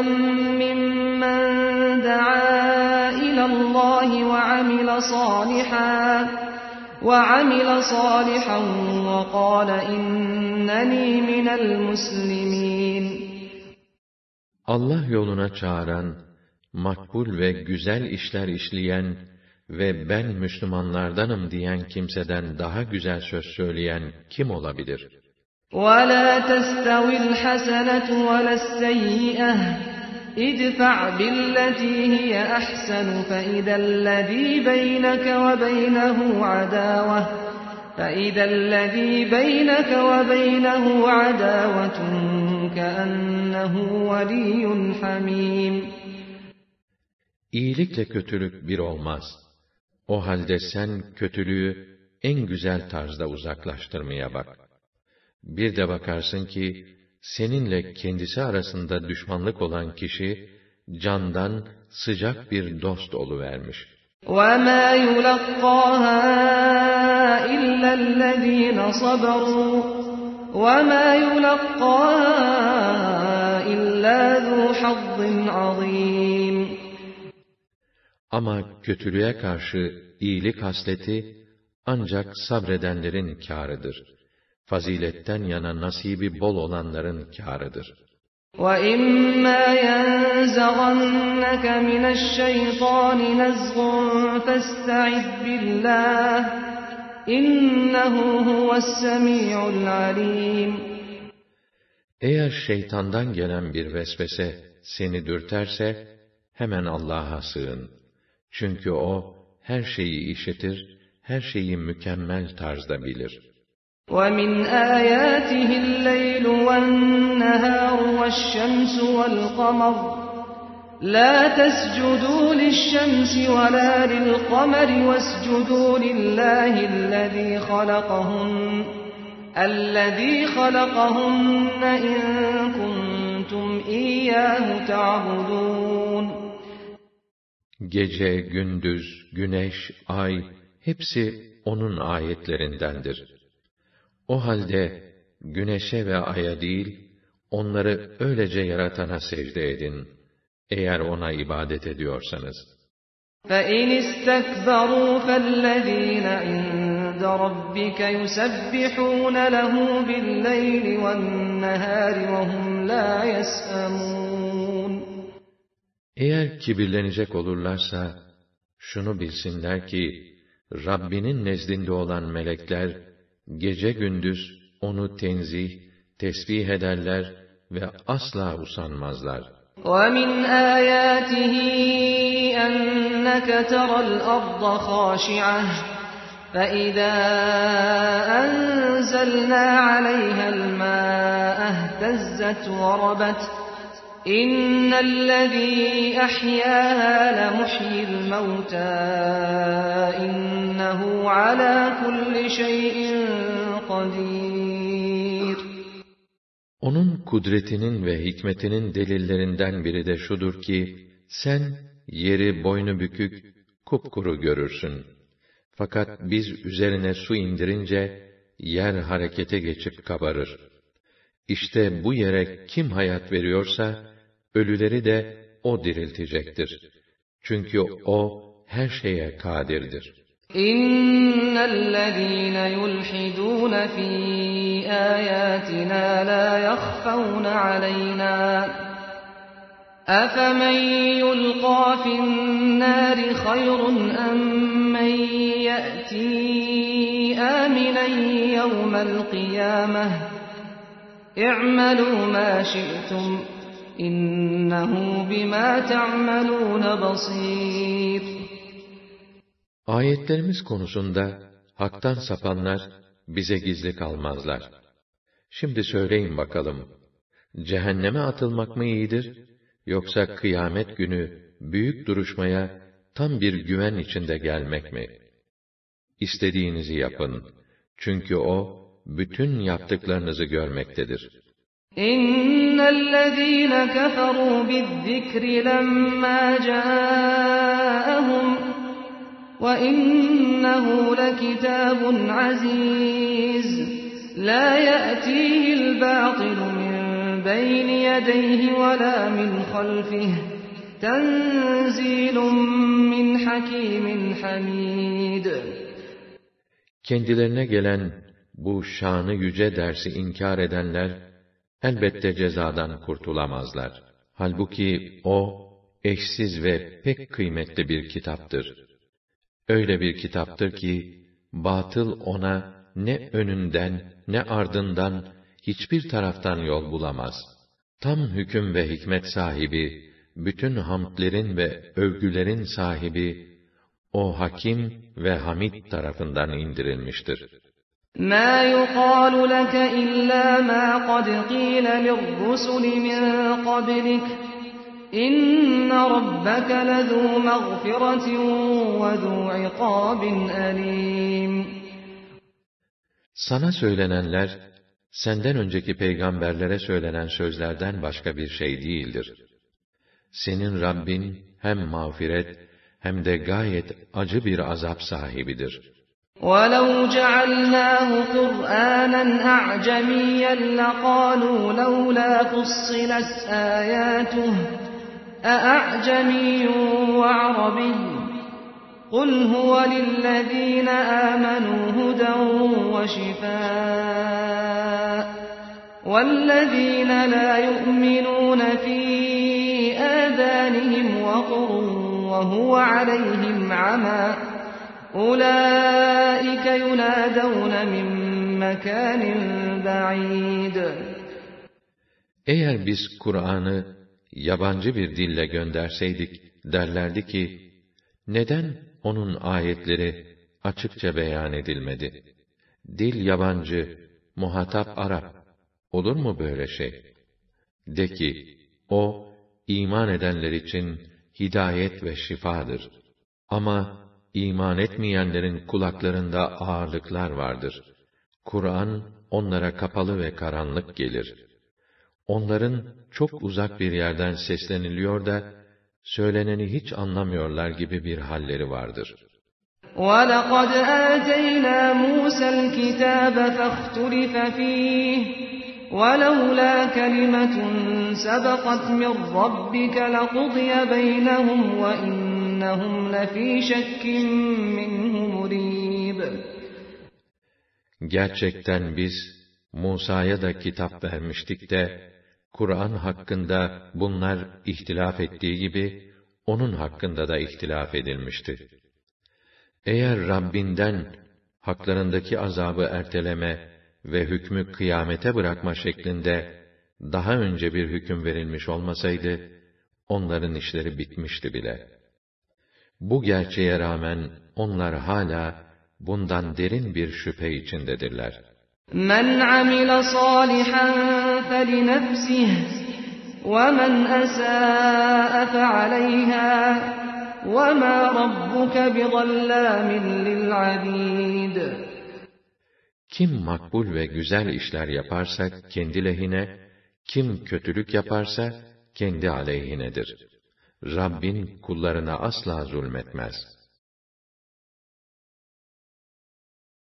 مِّمَّنْ دَعَا إِلَى اللّٰهِ وَعَمِلَ صَالِحًا وَعَمِلَ صَالِحًا وَقَالَ إِنَّنِي مِنَ الْمُسْلِمِينَ Allah yoluna çağıran, makbul ve güzel işler işleyen ve ben Müslümanlardanım diyen kimseden daha güzel söz söyleyen kim olabilir? وَلَا تَسْتَوِي الْحَسَنَةُ وَلَا السَّيِّئَةُ اِدْفَعْ بِالَّتِي هِيَ أَحْسَنُ فَإِذَا الَّذ۪ي بَيْنَكَ وَبَيْنَهُ عَدَاوَةٌ فإذا الذي بينك وبينه عداوة كأنه ولي حميم İyilikle kötülük bir olmaz. O halde sen kötülüğü en güzel tarzda uzaklaştırmaya bak. Bir de bakarsın ki, seninle kendisi arasında düşmanlık olan kişi, candan sıcak bir dost oluvermiş. وَمَا يُلَقَّاهَا إِلَّا الَّذ۪ينَ صَبَرُوا وَمَا يُلَقَّاهَا إِلَّا ذُو حَظٍّ عَظ۪يمٍ Ama kötülüğe karşı iyilik hasleti, ancak sabredenlerin kârıdır. Faziletten yana nasibi bol olanların kârıdır. وَإِمَّا يَنزَغَنَّكَ مِنَ الشَّيْطَانِ نَزْغٌ فَاسْتَعِذْ بِاللّٰهِ إِنَّهُ هُوَ السَّمِيعُ الْعَلِيمُ Eğer şeytandan gelen bir vesvese seni dürterse, hemen Allah'a sığın. Çünkü O, her şeyi işitir, her şeyi mükemmel tarzda bilir. وَمِنْ آيَاتِهِ اللَّيْلُ وَالنَّهَارُ وَالشَّمْسُ وَالْقَمَرُ لَا تَسْجُدُوا لِلشَّمْسِ وَلَا لِلْقَمَرِ وَاسْجُدُوا لِلَّهِ الَّذِي خَلَقَهُنَّ الَّذِي خَلَقَهُنَّ إِن كُنتُمْ إِيَّاهُ تَعْبُدُونَ Gece, gündüz, güneş, ay, hepsi O'nun ayetlerindendir. O halde, güneşe ve aya değil, onları öylece yaratana secde edin, eğer O'na ibadet ediyorsanız. فَاِنْ اسْتَكْبَرُوا فَالَّذ۪ينَ عِنْدَ رَبِّكَ يُسَبِّحُونَ لَهُ بِاللَّيْلِ وَالنَّهَارِ وَهُمْ لَا يَسْأَمُونَ Eğer kibirlenecek olurlarsa, şunu bilsinler ki, Rabbinin nezdinde olan melekler, gece gündüz onu tenzih, tesbih ederler ve asla usanmazlar. وَمِنْ آيَاتِهِ أَنَّكَ تَرَى الْأَرْضَ خَاشِعَةً فَإِذَا أَنزَلْنَا عَلَيْهَا الْمَاءَ اهْتَزَّتْ وَرَبَتْ إِنَّ الَّذِي أَحْيَاهَا لَمُحْيِي الْمَوْتَى إِنَّهُ عَلَى كُلِّ شَيْءٍ قَدِيرٌ Onun kudretinin ve hikmetinin delillerinden biri de şudur ki, sen yeri boynu bükük, kupkuru görürsün. Fakat biz üzerine su indirince, yer harekete geçip kabarır. İşte bu yere kim hayat veriyorsa, ölüleri de O diriltecektir. Çünkü O, her şeye kadirdir. إِنَّ الَّذ۪ينَ يُلْحِدُونَ فِي آيَاتِنَا لَا يَخْفَوْنَ عَلَيْنَا أَفَمَنْ يُلْقَى فِي النَّارِ خَيْرٌ أَمْ مَنْ يَأْتِي آمِنًا يَوْمَ الْقِيَامَةِ اِعْمَلُوا مَا شِئْتُمْ İnnehu bima ta'malun basir. Ayetlerimiz konusunda haktan sapanlar bize gizli kalmazlar. Şimdi söyleyin bakalım. Cehenneme atılmak mı iyidir yoksa kıyamet günü büyük duruşmaya tam bir güven içinde gelmek mi? İstediğinizi yapın. Çünkü o bütün yaptıklarınızı görmektedir. إِنَّ الَّذ۪ينَ كَفَرُوا بِالذِّكْرِ لَمَّا جَاءَهُمْ وَإِنَّهُ لَكِتَابٌ عَزِيزٌ لَا يَأْتِيهِ الْبَاطِلُ مِنْ بَيْنِ يَدَيْهِ وَلَا مِنْ خَلْفِهِ تَنْزِيلٌ مِنْ حَكِيمٍ حَمِيدٍ Kendilerine gelen bu şanı yüce dersi inkar edenler, elbette cezadan kurtulamazlar. Halbuki o, eşsiz ve pek kıymetli bir kitaptır. Öyle bir kitaptır ki, batıl ona ne önünden ne ardından hiçbir taraftan yol bulamaz. Tam hüküm ve hikmet sahibi, bütün hamdlerin ve övgülerin sahibi, o hakim ve hamid tarafından indirilmiştir. ما يقال لك إلا ما قد قيل للرسل من قبلك إن ربك لذو مغفرة وذو عقاب أليم Sana söylenenler, senden önceki peygamberlere söylenen sözlerden başka bir şey değildir. Senin Rabbin hem mağfiret hem de gayet acı bir azap sahibidir. وَلَوْ جَعَلْنَاهُ قُرْآنًا أَعْجَمِيًّا لَقَالُوا لَوْلَا فُصِّلَتْ آيَاتُهُ أَأَعْجَمِيٌّ وَعَرَبِيٌّ قُلْ هُوَ لِلَّذِينَ آمَنُوا هُدًى وَشِفَاءٌ وَالَّذِينَ لَا يُؤْمِنُونَ فِي آذَانِهِمْ وَقْرٌ وَهُوَ عَلَيْهِمْ عَمًى أُولَٰئِكَ يُنَادَوْنَ مِنْ مَكَانٍ بَعِيدٍ Eğer biz Kur'an'ı yabancı bir dille gönderseydik, derlerdi ki, neden onun ayetleri açıkça beyan edilmedi? Dil yabancı, muhatap Arap. Olur mu böyle şey? De ki, o, iman edenler için hidayet ve şifadır. Ama iman etmeyenlerin kulaklarında ağırlıklar vardır. Kur'an onlara kapalı ve karanlık gelir. Onların çok uzak bir yerden sesleniliyor da söyleneni hiç anlamıyorlar gibi bir halleri vardır. وَلَقَدْ آتَيْنَا مُوسَى الْكِتَابَ فَاخْتُلِفَ فِيهِ وَلَوْلَا كَلِمَةٌ سَبَقَتْ مِنْ رَبِّكَ لَقُضِيَ بَيْنَهُمْ وَإِنَّهُمْ لَفِي شَكٍّ مِّنْهُ مُرِيبٍ Gerçekten biz Musa'ya da kitap vermiştik de Kur'an hakkında bunlar ihtilaf ettiği gibi onun hakkında da ihtilaf edilmişti. Eğer Rabbinden haklarındaki azabı erteleme ve hükmü kıyamete bırakma şeklinde daha önce bir hüküm verilmiş olmasaydı onların işleri bitmişti bile. Bu gerçeğe rağmen onlar hala bundan derin bir şüphe içindedirler. مَنْ عَمِلَ صَالِحًا فَلِنَفْسِهِ وَمَنْ أَسَاءَ فَعَلَيْهَا وَمَا رَبُّكَ بِظَلَّامٍ لِلْعَبِيدِ Kim makbul ve güzel işler yaparsa kendi lehine, kim kötülük yaparsa kendi aleyhinedir. Rabbin kullarına asla zulmetmez.''